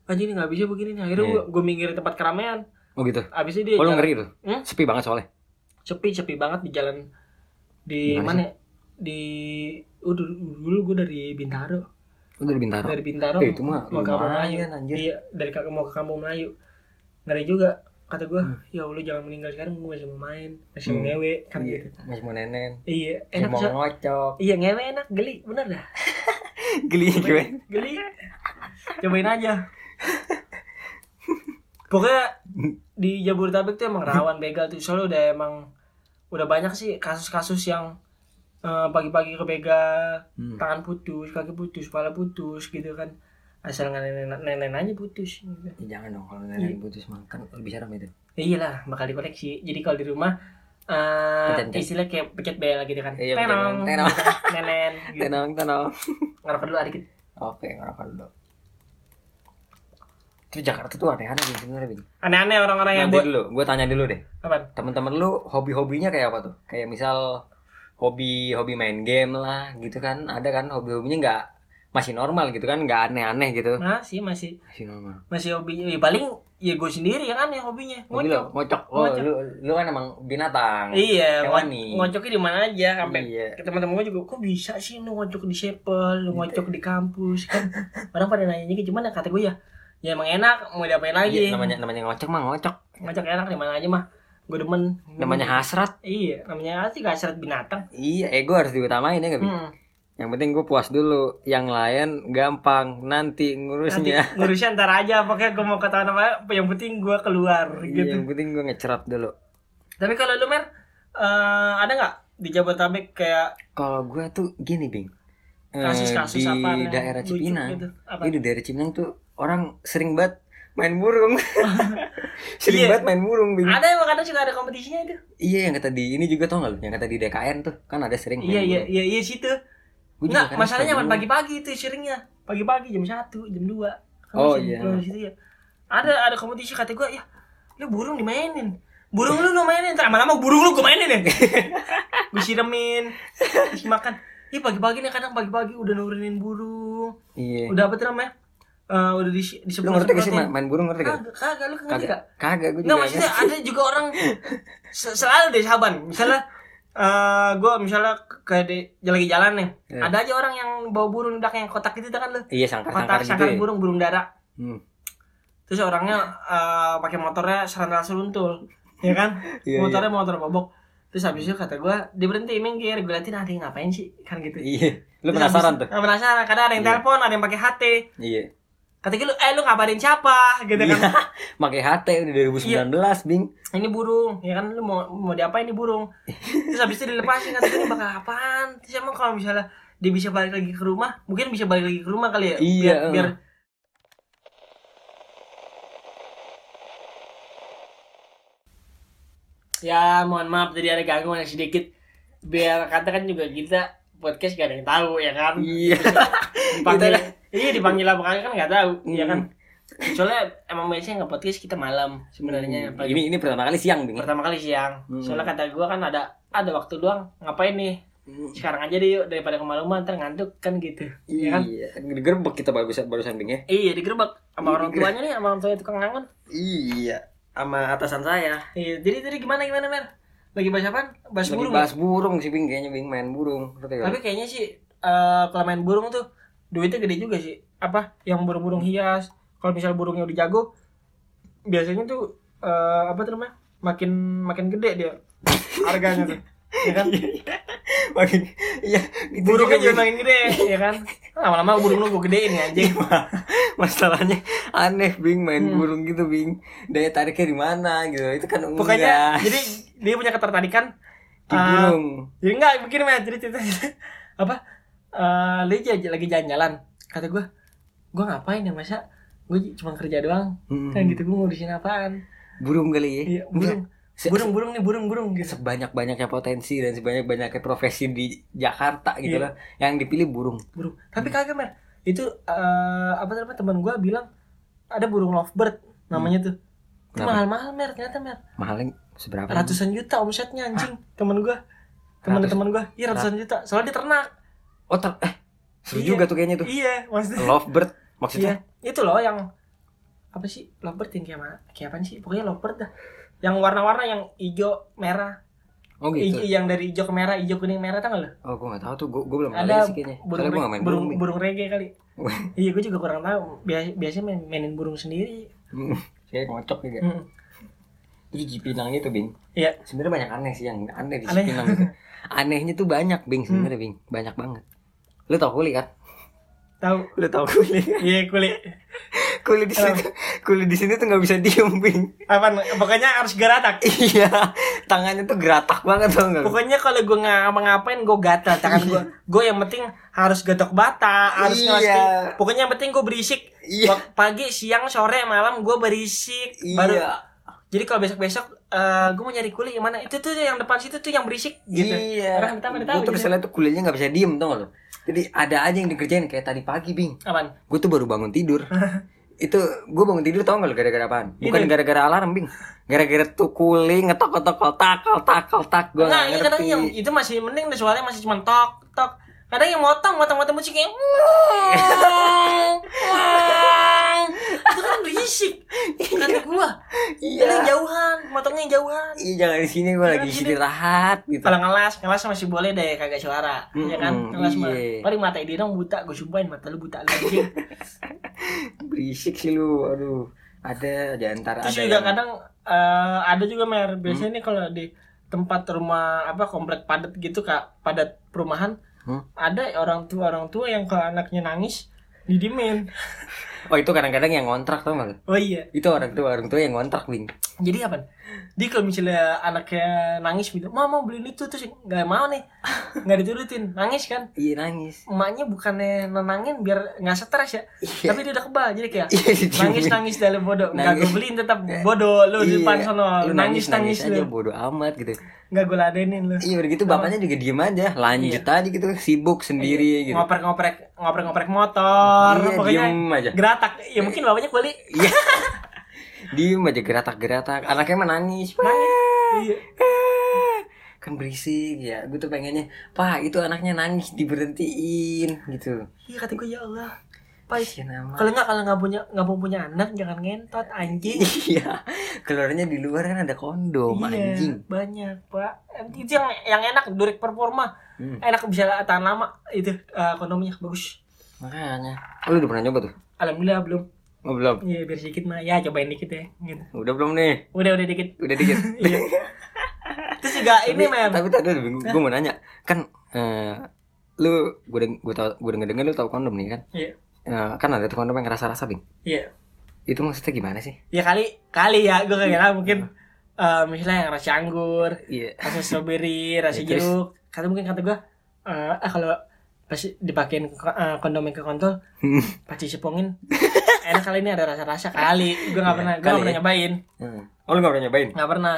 B: anjing ini nggak bisa begini nih akhirnya
A: Iya.
B: gue gue minggir di tempat keramaian
A: Oh gitu.
B: abis itu dia
A: Oh
B: jalan-
A: ngeri tuh.
B: Hmm?
A: Sepi banget soalnya.
B: sepi sepi banget di jalan di mana di uh, dulu, dulu gue dari Bintaro
A: Lu dari Bintaro.
B: dari Bintaro
A: Eh, itu mah
B: mau ke Kampung Melayu
A: anjir.
B: iya dari kakak mau ke Kampung Melayu ngeri juga kata gue
A: Hmm.
B: ya Allah jangan meninggal sekarang gue masih mau main masih mau
A: Hmm.
B: ngewe kan
A: Iya.
B: gitu
A: Masih mau nenen.
B: iya enak
A: mau ngocok.
B: iya ngewe enak geli bener dah
A: Geli gue.
B: geli cobain aja pokoknya di Jabodetabek tuh emang rawan begal tuh soalnya udah emang udah banyak sih kasus-kasus yang eh, pagi-pagi ke begal
A: Hmm.
B: tangan putus kaki putus kepala putus gitu kan asal nggak nenen aja putus gitu.
A: Ya, jangan dong kalau nenen putus makan lebih serem itu.
B: Ya iyalah bakal dikoleksi jadi kalau di rumah eh
A: Pencet-pencet.
B: istilah kayak pencet bel gitu kan
A: Iya,
B: tenong
A: tenong.
B: nenen gitu.
A: Tenang, tenang.
B: ngerokok dulu dikit
A: Oke, ngerokok dulu. Itu Jakarta tuh aneh-aneh Bing, sebenarnya Bing.
B: aneh-aneh orang-orang yang buat
A: dulu, gue tanya dulu deh.
B: apa
A: Temen-temen lu hobi-hobinya kayak apa tuh? Kayak misal hobi hobi main game lah gitu kan. Ada kan hobi-hobinya nggak masih normal gitu kan, nggak aneh-aneh gitu.
B: masih masih
A: Masih normal.
B: masih hobinya ya paling ya gue sendiri yang aneh hobinya
A: Hobi
B: ngocok
A: ngocok. Oh,
B: Ngocok.
A: lu lu kan emang binatang.
B: iya
A: Hewan
B: ngo-
A: nih.
B: ngocoknya di mana aja sampai
A: Iya.
B: ke teman-teman gue juga kok bisa sih lu ngocok di sepel lu ngocok di kampus kan orang pada nanya gitu cuman ya kata gue ya ya emang enak mau diapain lagi
A: Iya, namanya namanya ngocok mah ngocok.
B: ngocok enak di mana aja mah gue demen
A: Namanya hasrat.
B: iya namanya sih gak syarat binatang
A: Iya, ego harus diutamain ya Bing?
B: hmm.
A: Yang penting gue puas dulu. Yang lain gampang nanti
B: Nanti
A: ngurusnya.
B: ngurusnya ntar aja pokoknya gue mau ketahuan apa yang penting gue keluar
A: Iya,
B: gitu
A: yang penting gue ngecerat dulu.
B: tapi kalau lu mer eh, ada nggak di Jabodetabek kayak
A: Kalau gue tuh gini, Bing. Eh,
B: kasus-kasus
A: di
B: apa yang
A: daerah Cipinang.
B: gitu? Apa?
A: Di daerah Cipinang tuh orang sering banget main burung. sering
B: Iya.
A: banget main burung, Bing.
B: ada emang kadang juga ada kompetisinya itu
A: Iya, yang kata di ini juga tau gak lu? Yang kata di DKN tuh kan ada sering main
B: iya iya
A: burung.
B: iya iya situ
A: juga
B: Enggak,
A: kadang
B: masalahnya pagi-pagi itu seringnya. Pagi-pagi jam 1, jam 2. Kan
A: Oh, iya.
B: situ ya. Ada ada kompetisi kata gua, ya lu burung dimainin. Burung lu lu mainin, lama-lama burung lu gue mainin ya. gue siremin, kasih makan. Ih pagi-pagi nih kadang pagi-pagi udah nurunin burung.
A: Iya.
B: Udah apa tuh namanya? Eh, udah di di
A: Lu ngerti gak sih main, main burung ngerti gak?
B: Kagak, kagak lu ngerti
A: Kagak.
B: gak?
A: Kagak, gue juga.
B: Enggak maksudnya ada juga orang se- selalu deh sahabat. Misalnya eh gue misalnya ke di, lagi jalan nih,
A: Iya.
B: ada aja orang yang bawa burung di belakang yang kotak itu kan lu.
A: Iya, sangkar-sangkar
B: Kotak
A: gitu
B: sangkar
A: ya.
B: burung burung dara.
A: Hmm.
B: Terus orangnya eh, pakai motornya serandal seruntul, ya kan?
A: Iya,
B: motornya motor bobok. Terus habis itu kata gue, dia berhenti minggir, gue liatin ada yang ngapain sih, kan gitu.
A: Iya. Lu penasaran tuh?
B: Nah, penasaran, kadang ada yang
A: Iya.
B: telepon, ada yang pakai HT.
A: Iya.
B: Kata gue, eh lu ngabarin siapa, gitu kan?
A: Iya. Pakai HT udah 2019, Bing.
B: ini burung ya kan? Lu mau mau diapain ini burung? Terus habis itu dilepasin kata ini bakal apaan? Terus emang kalau misalnya dia bisa balik lagi ke rumah mungkin bisa balik lagi ke rumah kali ya?
A: Iya,
B: biar, biar ya mohon maaf tadi ada gangguan sedikit. Biar katakan juga kita podcast gak ada yang tahu ya kan
A: Iya.
B: dipanggil
A: Kita-
B: iya dipanggil apa kali kan nggak tahu ya
A: Hmm.
B: kan soalnya emang biasanya nggak podcast kita malam sebenarnya pagi
A: Ini ini pertama kali siang, Bing.
B: pertama kali siang
A: Hmm.
B: soalnya kata gua kan ada ada waktu doang ngapain nih
A: Hmm.
B: sekarang aja deh yuk daripada kemalaman ntar ngantuk kan gitu ya kan
A: Iya, digerebek kita barusan barusan Bing ya.
B: iya digerebek sama
A: Iya,
B: orang
A: digerebek.
B: tuanya nih sama orang tuanya tukang ngangon
A: Iya, sama atasan saya.
B: iya jadi tadi gimana gimana mer lagi bahas apa bahas burung
A: bahas burung sih Bing. Kayaknya Bing main burung.
B: Ya? tapi kayaknya sih eh, kalau main burung tuh duitnya gede juga sih. Apa? Yang burung-burung hias. Kalau misal burungnya udah jago biasanya tuh eh, apa tuh namanya? Makin makin gede dia. Harganya tuh ya kan
A: Makin iya, gitu
B: burungnya
A: juga,
B: makin gede ya kan lama-lama burung lu gue gedein ya anjing
A: Bing. Masalahnya aneh Bing main
B: Hmm.
A: burung gitu Bing. Daya tariknya di mana gitu. Itu kan enggak.
B: pokoknya jadi dia punya ketertarikan
A: di burung.
B: jadi enggak begini mas jadi cerita apa eh dia aja lagi jalan-jalan kata gue gue ngapain ya masa gue cuma kerja doang
A: Hmm.
B: kan gitu gue ngurusin apaan
A: Burung kali ya.
B: iya burung
A: Se-
B: burung burung nih burung burung gitu.
A: Sebanyak-banyaknya potensi dan sebanyak-banyaknya profesi di Jakarta gitu
B: Iya.
A: lah. Yang dipilih burung.
B: Burung. Tapi kagak mer. Itu eh, apa namanya teman gue bilang ada burung lovebird namanya tuh. Itu
A: Kenapa?
B: mahal-mahal mer ternyata mer.
A: Mahalnya seberapa?
B: Ratusan juta omsetnya anjing temen gue temen gue iya ratusan juta. Soalnya dia ternak.
A: Oh ter eh seru
B: Iya.
A: juga tuh kayaknya tuh.
B: Iya maksudnya.
A: Lovebird
B: iya.
A: Maksudnya
B: itu loh yang apa sih lovebird yang kayak mana kayak apa sih? Pokoknya lovebird dah yang warna-warna yang hijau merah.
A: Oh gitu.
B: Yang dari hijau ke merah hijau kuning merah tau gak lo
A: oh gue nggak tahu tuh. Gue gue belum
B: ada
A: sih kayaknya.
B: burung
A: gue main
B: burung,
A: burung,
B: burung reggae kali. Iya gue juga kurang tahu. Biasa, biasanya main, mainin burung sendiri.
A: Hmm, kayak ngocok juga
B: Hmm.
A: itu Cipinang itu bing.
B: Iya.
A: Sebenarnya banyak aneh sih yang aneh di
B: Aneh. Hmm.
A: Cipinang itu. Anehnya tuh banyak bing sebenarnya bing. Banyak banget. Lu tau kuli kan
B: tahu.
A: Lu tau kuli
B: iya kulit.
A: Kuli di sini tuh- kuli di sini tuh nggak bisa diem bing
B: apa pokoknya harus geratak.
A: Iya tangannya tuh geratak banget tau nggak?
B: Pokoknya kalau gue nggak ngapain gue gatal tangan gue gue yang penting harus gatok bata harus
A: Iya.
B: ngelas pokoknya yang penting gue berisik.
A: Iya.
B: Pagi siang sore malam gue berisik. Baru
A: iya.
B: Jadi kalau besok besok gue mau nyari kulit yang mana itu tuh yang depan situ tuh yang berisik gitu
A: Iya.
B: orang pada
A: Gue
B: tahu
A: tuh
B: gitu.
A: keselnya tuh kulitnya nggak bisa diem tau gak lo. Jadi ada aja yang dikerjain kayak tadi pagi bing.
B: apaan
A: Gue tuh baru bangun tidur. itu gue bangun tidur tau gak lo gara-gara apaan? Bukan gara-gara alarm bing. Gara-gara tuh kuli ngetok ngetok kotak kotak gue
B: nah
A: nggak
B: ini kadang
A: ngerti.
B: yang itu masih mending deh soalnya masih cuma tok tok kadang yang motong motong motong musiknya itu kan berisik kata gua
A: Iya.
B: Yang jauhan motongnya yang jauhan
A: Iya jangan di sini
B: Jangan
A: lagi
B: di
A: istirahat gitu.
B: kalau ngelas ngelas masih boleh deh kagak suara ya kan ngelas mah
A: iya.
B: paling mata dia dong buta gue sumpahin mata lu buta lu anjing
A: Berisik sih lu. Aduh. Ada aja antara
B: terus
A: ada
B: juga
A: yang-
B: kadang eh, ada juga mer biasanya nih kalau di tempat rumah apa komplek padat gitu kak padat perumahan
A: Hmm?
B: ada orang tua orang tua yang kalau anaknya nangis didimin
A: Oh itu kadang-kadang yang ngontrak tau gak
B: oh iya
A: Itu orang tua orang tua yang ngontrak bing.
B: jadi apa dia kalau misalnya anaknya nangis gitu mama beliin itu. Terus nggak mau nih. Nggak diturutin. Nangis kan?
A: Iya nangis.
B: emaknya bukannya nenangin biar nggak stres ya?
A: Iya.
B: tapi dia udah kebal jadi kayak
A: Iya,
B: nangis nangis dalam bodoh. Nggak
A: Nangis.
B: gue beliin tetap bodoh. Lu di depan sono
A: Lu
B: nangis nangis,
A: aja
B: lu.
A: bodo amat gitu.
B: nggak gue ladenin lu.
A: Iya udah gitu bapaknya juga diem aja, lanjut aja gitu, sibuk sendiri gitu.
B: ngoprek ngoprek ngoprek ngoprek motor.
A: Iya,
B: pokoknya
A: aja.
B: geratak. Ya mungkin bapaknya kuli
A: Iya. diem aja geratak-geratak. Anaknya mah nangis.
B: iya
A: Kan berisik ya. Gue tuh pengennya, "Pak, itu anaknya nangis diberhentiin." gitu.
B: iya kata gue ya Allah Pak
A: amat.
B: kalau nggak kalau nggak punya nggak mau punya anak jangan ngentot anjing
A: Iya. Keluarnya di luar kan ada kondom
B: iya
A: anjing.
B: banyak pak itu yang yang enak durek performa
A: Hmm.
B: enak bisa tahan lama itu eh, kondomnya bagus
A: Makanya. Oh, lu udah pernah nyoba tuh?
B: alhamdulillah belum
A: Oh, belum.
B: Iya biar sedikit mah ya cobain dikit ya gitu.
A: Udah belum nih?
B: Udah udah dikit.
A: Udah dikit.
B: Iya. Terus juga ini mem.
A: Tapi tadi gue mau nanya, kan eh, lu gue deng gue tau gue denger denger lu tau kondom nih kan?
B: Iya.
A: Eh, kan ada tuh kondom yang rasa-rasa bing.
B: Iya.
A: Itu maksudnya gimana sih?
B: Ya kali kali ya gue kira mungkin eh, misalnya yang rasa anggur,
A: Iya.
B: rasa strawberry, rasa
A: Ya, terus?
B: jeruk. Kata mungkin kata gue eh ah, kalau pas dipakein eh, kondomnya ke kontol pasti sepongin enak kali ini ada rasa-rasa kali gue nggak
A: Iya,
B: pernah gue nggak pernah
A: ya.
B: nyobain
A: Hmm. Oh lu gak pernah nyobain?
B: nggak pernah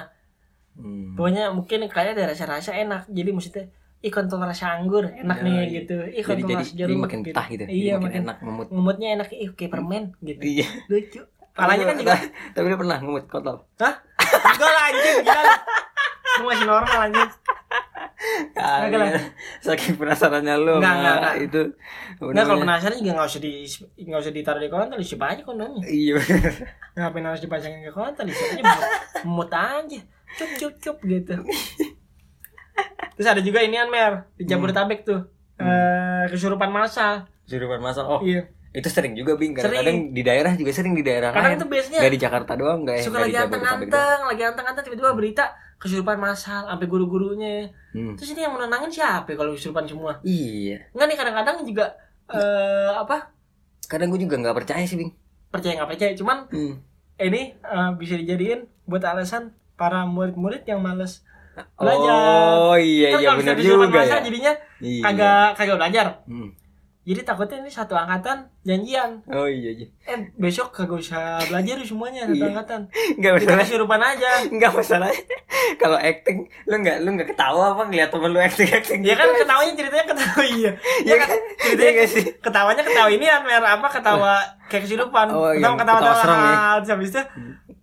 A: Hmm.
B: pokoknya mungkin kayak ada rasa-rasa enak jadi maksudnya ih kontol rasa anggur enak
A: Ya,
B: nih
A: iya.
B: gitu ih
A: Jadi jadi,
B: rasa
A: jadi
B: jeruk
A: makin betah gitu. Jadi
B: iya
A: makin
B: makin
A: enak ngemut.
B: ngemutnya enak ih kayak permen gitu
A: Iya.
B: lucu palanya kan juga
A: Tapi lu pernah ngemut kontol?
B: hah enggak lah anjing gila. Lu masih normal anjing Kagak lah.
A: Saking penasarannya lu
B: Enggak,
A: sama
B: enggak, enggak.
A: itu.
B: Enggak kalau penasaran juga nggak usah di nggak usah ditaruh di kontol isi aja kondomnya
A: Iya
B: ngapain harus dipasangin ke kontol isi aja mut, aja cup cup cup gitu terus ada juga inian mer di Jabodetabek tuh eh kesurupan massal
A: Suruhan masal. Oh,
B: iya
A: itu sering juga bing. Kadang-kadang di daerah juga sering di daerah
B: kadang
A: lain.
B: itu biasanya
A: Gak di Jakarta doang, gak
B: suka lagi anteng-anteng lagi anteng-anteng tiba-tiba berita kesurupan massal sampai guru-gurunya
A: Hmm.
B: terus ini yang menenangin siapa kalau kesurupan semua
A: Iya.
B: enggak nih kadang-kadang juga eh apa
A: Kadang gue juga nggak percaya sih, Bing.
B: percaya nggak percaya cuman
A: Hmm.
B: ini eh, bisa dijadiin buat alasan para murid-murid yang males belajar
A: Oh iya
B: kan
A: iya benar juga ya.
B: jadinya
A: Iya.
B: kagak kagak belajar
A: Hmm.
B: Jadi takutnya ini satu angkatan janjian
A: Oh iya iya.
B: eh besok kagak usah belajar semuanya satu
A: Iya.
B: angkatan
A: Enggak
B: kita
A: masalah.
B: kesurupan aja
A: Enggak masalah. Kalau acting lu enggak lu enggak ketawa apa ngeliat temen lu acting acting
B: ya kan ketawanya ceritanya ketawa iya
A: Iya
B: ya kan
A: kan?
B: ceritanya
A: Iya nggak sih?
B: ketawanya ketawa ini kan mer apa ketawa kayak kesurupan
A: Oh,
B: ketawa
A: yang
B: ketawa
A: ketawa
B: ketawa
A: serem ya.
B: habis itu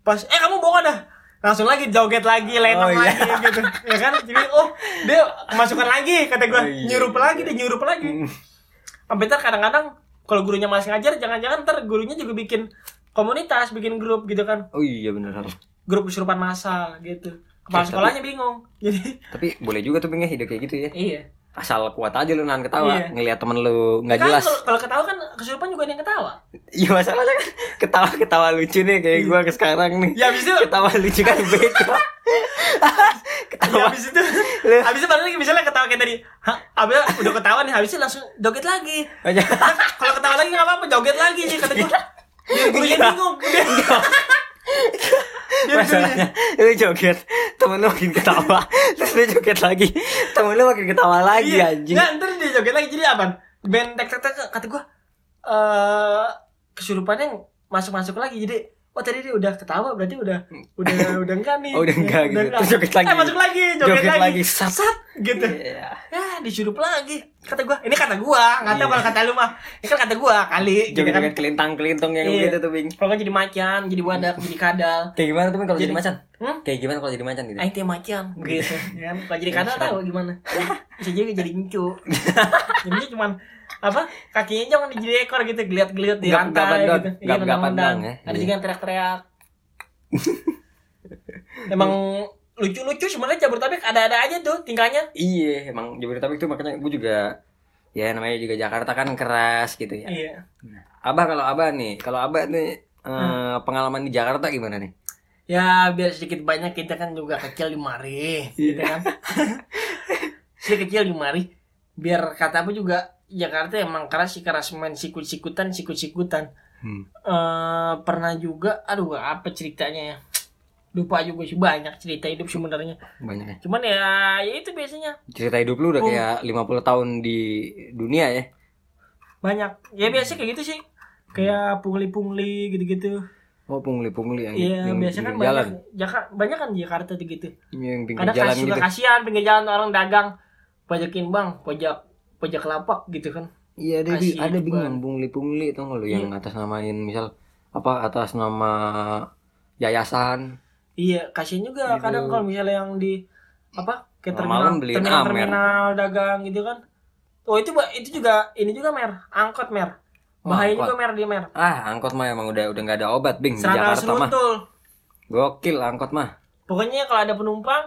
B: pas eh kamu bohong dah langsung lagi joget lagi lenong
A: Oh, iya.
B: lagi gitu ya kan jadi oh dia masukkan lagi kata gue
A: Oh, iya,
B: nyurup
A: iya.
B: lagi dia nyurup lagi Sampai ntar kadang-kadang kalau gurunya masih ngajar jangan-jangan ntar gurunya juga bikin komunitas bikin grup gitu kan
A: Oh iya benar.
B: grup kesurupan massal gitu kepala
A: Eh,
B: sekolahnya bingung jadi
A: Tapi boleh juga tuh ya hidup kayak gitu ya.
B: iya
A: Asal kuat aja lu nahan ketawa,
B: Iya.
A: ngeliat temen lu nggak
B: kan
A: jelas.
B: kalau- ketawa kan kesurupan juga ada yang ketawa
A: Iya masalahnya kan ketawa-ketawa lucu nih kayak gua ke sekarang nih.
B: ya habis itu
A: Ketawa lucu kan beda.
B: ya
A: ketawa.
B: habis itu habis itu balik lagi misalnya ketawa kayak tadi Hah, abis udah ketawa nih habis itu langsung joget lagi
A: Aja.
B: Nah, kalau ketawa lagi nggak apa-apa joget lagi sih kata gue biar gurunya
A: Iya.
B: bingung gurunya
A: Masalahnya lu joget, temen lu makin ketawa, terus lu joget lagi, temen lu makin ketawa lagi
B: iya.
A: anjing.
B: nah ntar dia joget lagi. Jadi apa band tek tek tek kata gue eh kesurupannya masuk-masuk lagi. Jadi oh tadi dia udah ketawa berarti udah udah udah enggak nih
A: Oh, udah enggak gitu. Terus joget lagi.
B: eh masuk lagi joget,
A: Joget
B: lagi,
A: lagi, sat.
B: sat gitu
A: Iya.
B: ya disurup lagi kata gua ini kata gua nggak tahu
A: Iya.
B: kalau kata lu mah ini kan kata gua kali gitu kan
A: Joget-joget kelintang-kelintong yang
B: Iya.
A: gitu tuh, Bing.
B: kalau jadi macan jadi wadak jadi kadal
A: Kayak gimana tuh Bing kalau jadi
B: Jadi-
A: macan?
B: hmm?
A: Kayak gimana kalau jadi macan gitu?
B: Teh macan gitu ya kan kalau jadi kadal tahu gimana bisa jadi jadi incu jadinya cuman apa kakinya jangan jadi ekor gitu geliat-geliat di lantai gitu iya
A: Gap-gapan
B: nendang-nendang.
A: dong, ya.
B: ada
A: Iya.
B: juga yang teriak-teriak emang lucu-lucu sebenarnya Jabodetabek ada-ada aja tuh tingkahnya
A: Iya, emang Jabodetabek tuh makanya gue juga ya namanya juga Jakarta kan keras gitu ya.
B: iya
A: Abah kalau Abah nih, kalau Abah nih eh, pengalaman di Jakarta gimana nih?
B: Ya biar sedikit banyak kita kan juga kecil di mari, gitu kan. Sedikit kecil di mari. biar kata apa juga Jakarta emang keras sih keras main sikut-sikutan sikut-sikutan
A: Hmm.
B: eh pernah juga aduh apa ceritanya ya lupa juga sih banyak cerita hidup sebenarnya
A: Banyak ya.
B: cuman ya ya itu biasanya
A: Cerita hidup lu udah
B: Oh.
A: kayak 50 tahun di dunia ya.
B: banyak ya biasa kayak gitu sih kayak pungli-pungli gitu-gitu
A: Oh, pungli-pungli yang,
B: iya
A: yang
B: biasa kan
A: pinggir
B: banyak
A: jalan.
B: Jaka- banyak kan di Jakarta tuh gitu
A: Yang pinggir
B: kadang
A: jalan
B: kasih suka
A: gitu.
B: kasihan pinggir jalan orang dagang pajakin bang pajak pajak lapak gitu kan
A: Iya, ada
B: Kasih
A: ada
B: itu
A: bingung
B: kan.
A: pungli-pungli tau gak lu yang
B: Iya.
A: atas namain misal apa atas nama yayasan.
B: iya kasihan juga
A: Gitu.
B: kadang kalau misalnya yang di apa ke terminal
A: Malam beliin
B: terminal,
A: Amer.
B: terminal dagang gitu kan oh itu itu juga ini juga mer angkot mer
A: Oh,
B: bahaya
A: angkot.
B: juga mer dia mer
A: Ah, angkot mah emang udah udah nggak ada obat, Bing, di
B: serangan
A: Jakarta mah. Gokil angkot mah.
B: pokoknya kalau ada penumpang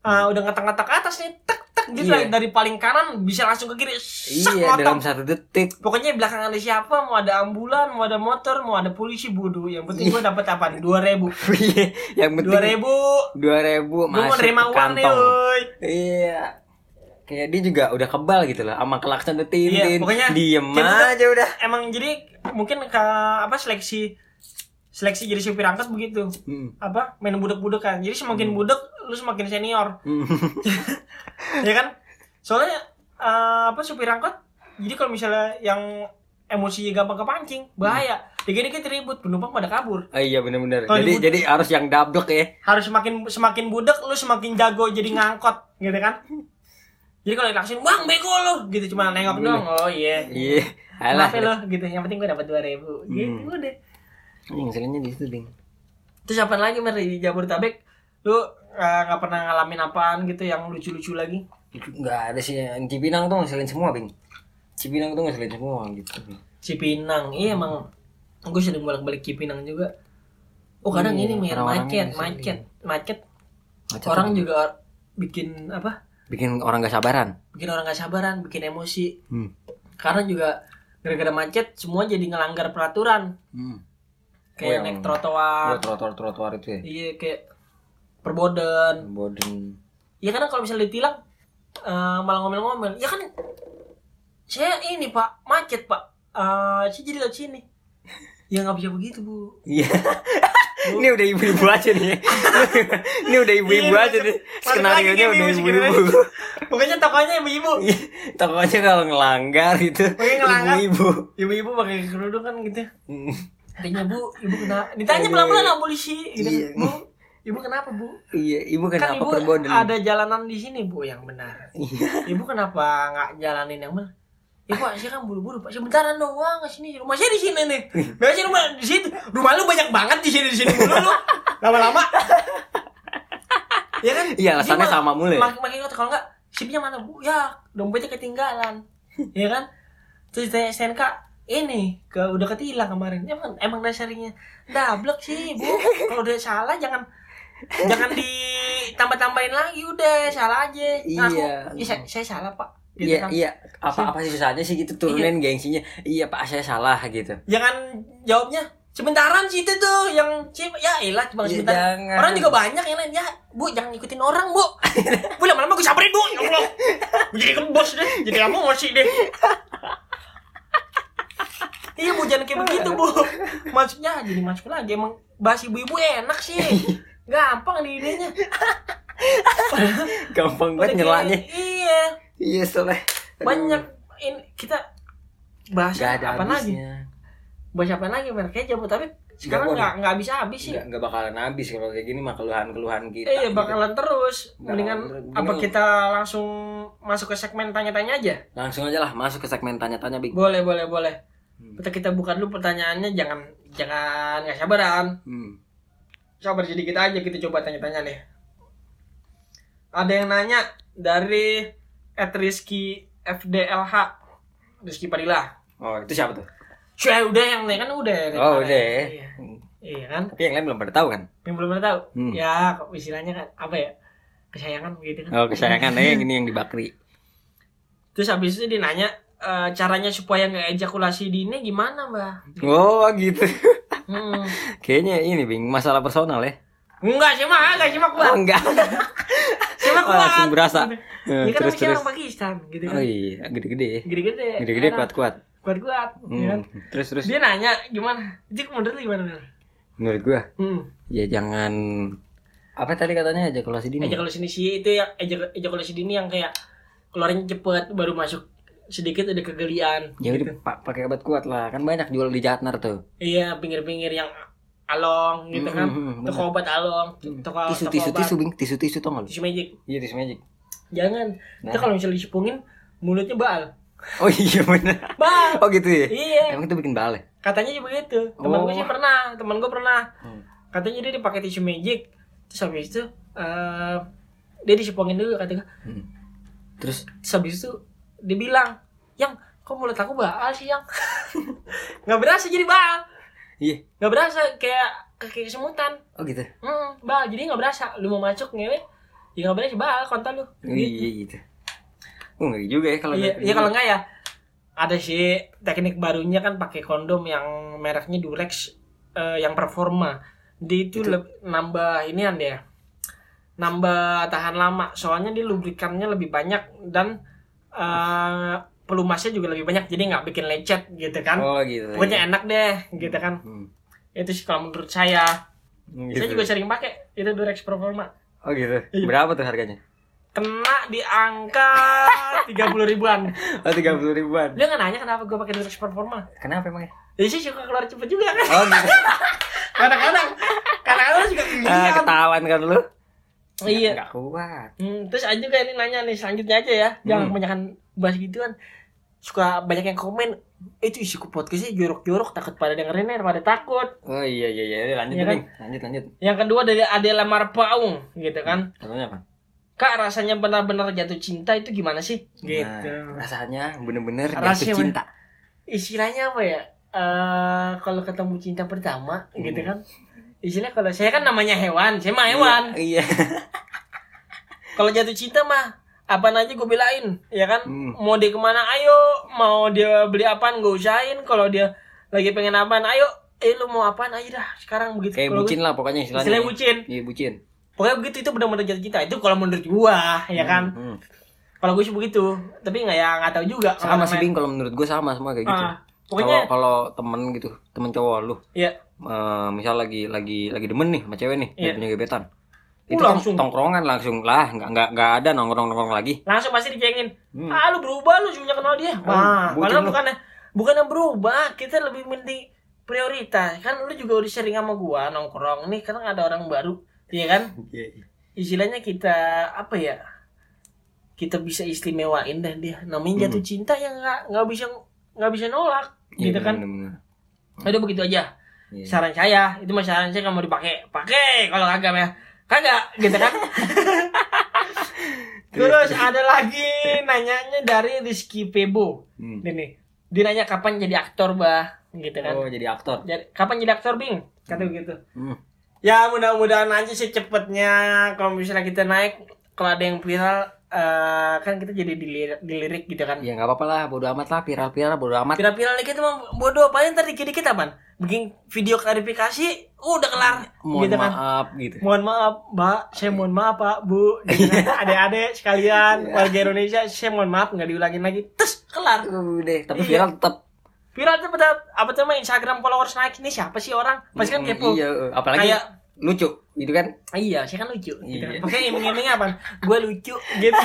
B: ah, udah ngetak-ngetak atas nih tek gitu.
A: Iya.
B: dari paling kanan bisa langsung ke kiri sak,
A: Iya,
B: motong.
A: dalam satu detik.
B: Pokoknya belakang ada siapa, mau ada ambulan, mau ada motor, mau ada polisi bodoh. Yang penting gue dapat apa nih? Dua ribu.
A: Iya, yang penting
B: Dua ribu.
A: dua ribu
B: Gue mau
A: masuk ke
B: uang nih, woy.
A: Iya. Kayak dia juga udah kebal gitu lah sama klakson
B: Iya,
A: detin
B: pokoknya
A: diem
B: bener-
A: aja udah.
B: Emang jadi mungkin ke apa seleksi seleksi jadi supir angkot begitu.
A: Hmm.
B: Apa main budek-budek kan. Jadi semakin budek, lu semakin senior.
A: Hmm.
B: ya kan? Soalnya eh, apa supir angkot? Jadi kalau misalnya yang emosi gampang kepancing, bahaya. Dikit-dikit ribut, penumpang pada kabur.
A: Oh iya bener-bener.
B: Kalau
A: Jadi jadi harus yang dablek ya.
B: harus semakin semakin budek lu semakin jago jadi ngangkot gitu kan jadi kalau dilaksin bang bego lu gitu cuma nengok doang oh iya
A: Iya. Alah.
B: maaf ya lo gitu yang penting gue dapat dua ribu gitu
A: Hmm.
B: udah
A: Yang seringnya di situ, Bing.
B: terus apa lagi mer di Jabodetabek lu eh, nggak pernah ngalamin apaan gitu yang lucu-lucu lagi
A: Enggak ada sih yang Cipinang tuh ngeselin semua, Bing. Cipinang tuh ngeselin semua gitu.
B: Cipinang iya emang gue sering bolak-balik Cipinang juga oh kadang
A: Iya,
B: ini mer
A: orang-orangnya
B: macet macet macet
A: Macet
B: orang juga bikin apa
A: bikin orang gak sabaran.
B: bikin orang gak sabaran bikin emosi
A: Hmm.
B: karena juga gara-gara macet semua jadi ngelanggar peraturan
A: Hmm.
B: Kayak
A: yang-
B: naik
A: Oh,
B: trotoar
A: trotoar-trotoar itu ya.
B: iya kayak perboden
A: Boden.
B: ya kadang kalau misalnya ditilang eh, malah ngomel-ngomel ya kan saya ini pak macet pak Eh, saya jadi lewat sini ya nggak bisa begitu bu
A: Iya. Ini udah ibu-ibu aja nih. Ini udah ibu-ibu
B: Iya,
A: aja nih. Skenario nya udah
B: ibu,
A: ibu-ibu.
B: pokoknya tokonya ibu-ibu
A: Tokonya kalau ngelanggar itu
B: Pokoknya ngelanggar.
A: ibu-ibu.
B: ibu-ibu pakai kerudung kan gitu
A: Hmm.
B: Tanya bu, ibu kenapa? Ditanya pelan-pelan sama polisi gitu.
A: Iya.
B: Bu, ibu kenapa bu?
A: Iya, ibu
B: kan
A: kenapa
B: ibu
A: perboden?
B: ada jalanan di sini bu yang benar
A: Iya.
B: ibu kenapa nggak jalanin yang benar ya pak saya kan buru-buru pak sebentaran doang ke sini rumah saya di sini nih biasanya rumah di situ rumah lu banyak banget di sini di sini mulu lu lama-lama ya kan
A: Iya, alasannya sama mulu ya?
B: mak- makin kata kalau nggak SIM-nya mana bu ya dompetnya ketinggalan ya kan terus ditanya STNK ini ke udah ketilang kemarin. Emang emang dasarnya dablek sih bu. Kalau udah salah jangan jangan ditambah-tambahin lagi. Udah salah aja. Ngaku,
A: Iya.
B: "Ih, saya, saya salah pak. Gitu
A: Iya,
B: kan.
A: iya. Apa apa sih susahnya sih gitu? Turunin gengsinya. Iya, Pak, saya salah gitu.
B: jangan jawabnya sebentaran sih itu tuh yang ya elah cuma
A: Ya,
B: sebentar.
A: jangan.
B: orang juga banyak yang lain. Ya bu jangan ikutin orang bu. Bu lama-lama gue samperin bu. Ya Allah. Jadi kebos deh jadi kamu masih deh iya bu jangan kayak begitu bu maksudnya jadi masuk lagi emang bahas ibu-ibu enak sih gampang di idenya
A: Gampang banget nyelanya.
B: iya
A: Iya, soalnya.
B: Banyak ini kita bahas apa lagi bahas apa lagi mer kayak jamu tapi sekarang
A: Nggak,
B: nggak nggak habis habis sih
A: Nggak, bakalan habis kalau kayak gini mah keluhan-keluhan kita.
B: Eh, iya
A: gitu.
B: bakalan terus.
A: Nggak,
B: Mendingan
A: mending-
B: apa kita langsung masuk ke segmen tanya-tanya aja?
A: Langsung aja lah masuk ke segmen tanya-tanya, Big.
B: Boleh, boleh, boleh.
A: Hmm.
B: Kita kita buka dulu pertanyaannya, jangan jangan nggak sabaran.
A: Hmm.
B: Sabar sedikit aja kita coba tanya-tanya nih. Ada yang nanya dari @rizky FDLH Rizky Padilla.
A: Oh, itu siapa tuh?
B: Sudah udah yang nanya kan udah.
A: Oh, udah. ya.
B: Iya. Iya kan?
A: Tapi yang lain belum pada tahu kan?
B: Yang belum pernah tahu.
A: Hmm.
B: Ya, istilahnya kan apa ya? Kesayangan begitu kan.
A: Oh, kesayangan eh yang ini yang di Bakri.
B: Terus habis itu dia nanya e, caranya supaya nggak ejakulasi dini gimana mbak?
A: Oh, gitu.
B: Hmm.
A: Kayaknya ini, Bing, masalah personal ya.
B: Enggak sih mah, enggak sih mah kuat.
A: Oh, enggak.
B: Sih mah
A: Oh,
B: kuat.
A: langsung berasa. Eh,
B: Ya kan
A: terus terus.
B: orang Pakistan gitu kan.
A: Oh iya, gede-gede.
B: Gede-gede.
A: Gede-gede
B: enak.
A: kuat-kuat.
B: Kuat-kuat. ya?
A: Hmm. Terus terus.
B: Dia nanya gimana? Jadi menurut lu gimana?
A: Menurut gua
B: Hmm.
A: ya jangan apa tadi katanya ejakulasi dini.
B: Ejakulasi dini sih itu ejak- ejakulasi dini yang kayak keluarnya cepet baru masuk sedikit udah kegelian.
A: Ya pa- pakai obat kuat lah. Kan banyak jual di Jatnar tuh.
B: Iya, pinggir-pinggir yang along gitu kan.
A: Hmm, hmm,
B: Toko obat along, toko
A: Tisu
B: toko
A: tisu
B: obat.
A: tisu bing, tisu tisu tau nggak?
B: Tisu magic.
A: Iya tisu magic.
B: Jangan.
A: Nah.
B: Itu kalau misalnya disepungin mulutnya bal.
A: Oh iya benar.
B: Bal.
A: Oh gitu ya.
B: Iya.
A: Emang itu bikin balik.
B: Katanya juga gitu. Temen gue
A: Oh.
B: sih pernah, temen gue pernah.
A: Hmm.
B: Katanya dia dipakai tisu magic. Terus habis itu eh dia disepongin dulu kata gue.
A: Hmm. Terus
B: Terus habis itu dia bilang, "Yang, kok mulut aku bal sih, Yang?" nggak berasa jadi bal.
A: iya.
B: Nggak berasa kayak kayak kesemutan.
A: Oh gitu.
B: Hmm, bal. Jadi nggak berasa. Lu mau masuk ngewe, ya nggak berasa bal kontol lu.
A: Oh, Iya gitu. Oh ngeri juga ya kalau
B: Iya, iya
A: gitu.
B: kalau enggak ya ada sih teknik barunya kan pakai kondom yang mereknya Durex eh, yang performa. Dia itu, leb- nambah inian dia. Nambah tahan lama. Soalnya dia lubrikannya lebih banyak dan eh, pelumasnya juga lebih banyak jadi nggak bikin lecet gitu kan.
A: Oh gitu.
B: Pokoknya enak deh gitu kan.
A: Hmm.
B: Itu sih kalau menurut saya.
A: Gitu.
B: Saya juga sering pakai itu Durex performa.
A: Oh gitu.
B: Iya.
A: Berapa tuh harganya?
B: Kena di angka 30 ribuan.
A: Oh tiga puluh ribuan.
B: Dia nggak nanya kenapa gue pakai Durex performa.
A: Kenapa emangnya?
B: Jadi sih suka keluar cepet juga kan.
A: Oh gitu.
B: Kadang-kadang kadang-kadang juga
A: ah,
B: kegiatan.
A: ketahuan kan lu?
B: Iya.
A: Nggak kuat.
B: Hmm, terus aja juga ini nanya nih selanjutnya aja ya. Jangan
A: Hmm.
B: kebanyakan bahas gituan. Suka banyak yang komen itu isi podcastnya jorok-jorok takut pada dengerin ya pada takut.
A: Oh iya iya iya lanjut
B: Iya
A: nih.
B: kan?
A: Lanjut lanjut.
B: Yang kedua dari Adela Marpaung gitu kan.
A: Katanya apa?
B: Kak rasanya benar-benar jatuh cinta itu gimana sih? Gitu.
A: Nah, rasanya bener-bener
B: Rasanya
A: jatuh cinta.
B: Istilahnya apa ya? Eh kalau ketemu cinta pertama gitu
A: Hmm.
B: kan. Istilah kalau saya kan namanya hewan, saya mah hewan.
A: Iya.
B: Kalau jatuh cinta mah apa aja gue belain, ya kan?
A: Hmm.
B: Mau dia ke mana, ayo. Mau dia beli apaan, gue usahain. Kalau dia lagi pengen apaan, ayo. Eh lu mau apaan aja dah. Sekarang begitu.
A: Kayak bucin lah pokoknya istilahnya.
B: Istilahnya bucin.
A: Iya bucin.
B: Pokoknya begitu itu benar-benar jatuh cinta. Itu kalau menurut gua, ya kan?
A: Hmm.
B: Kalau gue sih begitu. Tapi nggak ya nggak tahu juga.
A: Sama sih Bing kalau menurut gue sama semua kayak gitu.
B: Ah, pokoknya
A: Kalau temen gitu, temen cowok lu,
B: ya
A: eh, misal lagi lagi lagi demen nih sama cewek nih, lagi punya gebetan.
B: Uh,
A: Itu kan
B: langsung.
A: tongkrongan langsung lah, nggak nggak nggak ada nongkrong nongkrong lagi.
B: langsung pasti dicengin.
A: Hmm.
B: Ah lu berubah lu semenjak kenal dia. Wah,
A: bucin
B: padahal
A: lu.
B: bukannya bukannya berubah, kita lebih penting prioritas. Kan lu juga udah sering sama gua nongkrong nih, kan ada orang baru, iya kan?
A: Iya.
B: Istilahnya kita apa ya? Kita bisa istimewain dah dia. Namanya jatuh cinta yang nggak nggak bisa nggak bisa nolak,
A: Hmm. Iya,
B: gitu kan?
A: bener-bener.
B: Udah begitu aja.
A: Iya.
B: Saran saya, itu mah saran saya kalau mau dipakai, pakai. Kalau kagak ya, kagak, gitu kan? Terus ada lagi nanyanya dari Rizky Pebo.
A: Hmm.
B: Ini nih. Dia nanya kapan jadi aktor, Bah. Gitu kan.
A: Oh jadi aktor.
B: Jadi, kapan jadi aktor, Bing? Kata begitu.
A: Hmm.
B: Ya, mudah-mudahan aja secepatnya kalau misalnya kita naik kalau ada yang viral eh, kan kita jadi dilirik, dilirik gitu kan.
A: Ya nggak apa-apa lah, bodo amat lah, viral-viral bodo amat.
B: Viral-viral dikit mah bodoh, paling ntar dikit-dikit apaan? Bikin video klarifikasi, udah kelar.
A: Mohon
B: gitu kan.
A: maaf gitu.
B: Mohon maaf, Mbak. Saya mohon maaf, Pak, Bu. Gitu kan. Adik-adik sekalian, warga Indonesia, saya mohon maaf nggak diulangin lagi. Terus kelar.
A: Udah, tapi
B: Iya.
A: viral tetap.
B: Viral pada apa tuh Instagram followers naik ini siapa sih orang? Pasti kan kepo.
A: Iya, apalagi
B: Kayak
A: lucu gitu kan.
B: Iya, saya kan lucu. Gitu kan.
A: Iya.
B: Iming-iming apa? Gue lucu gitu.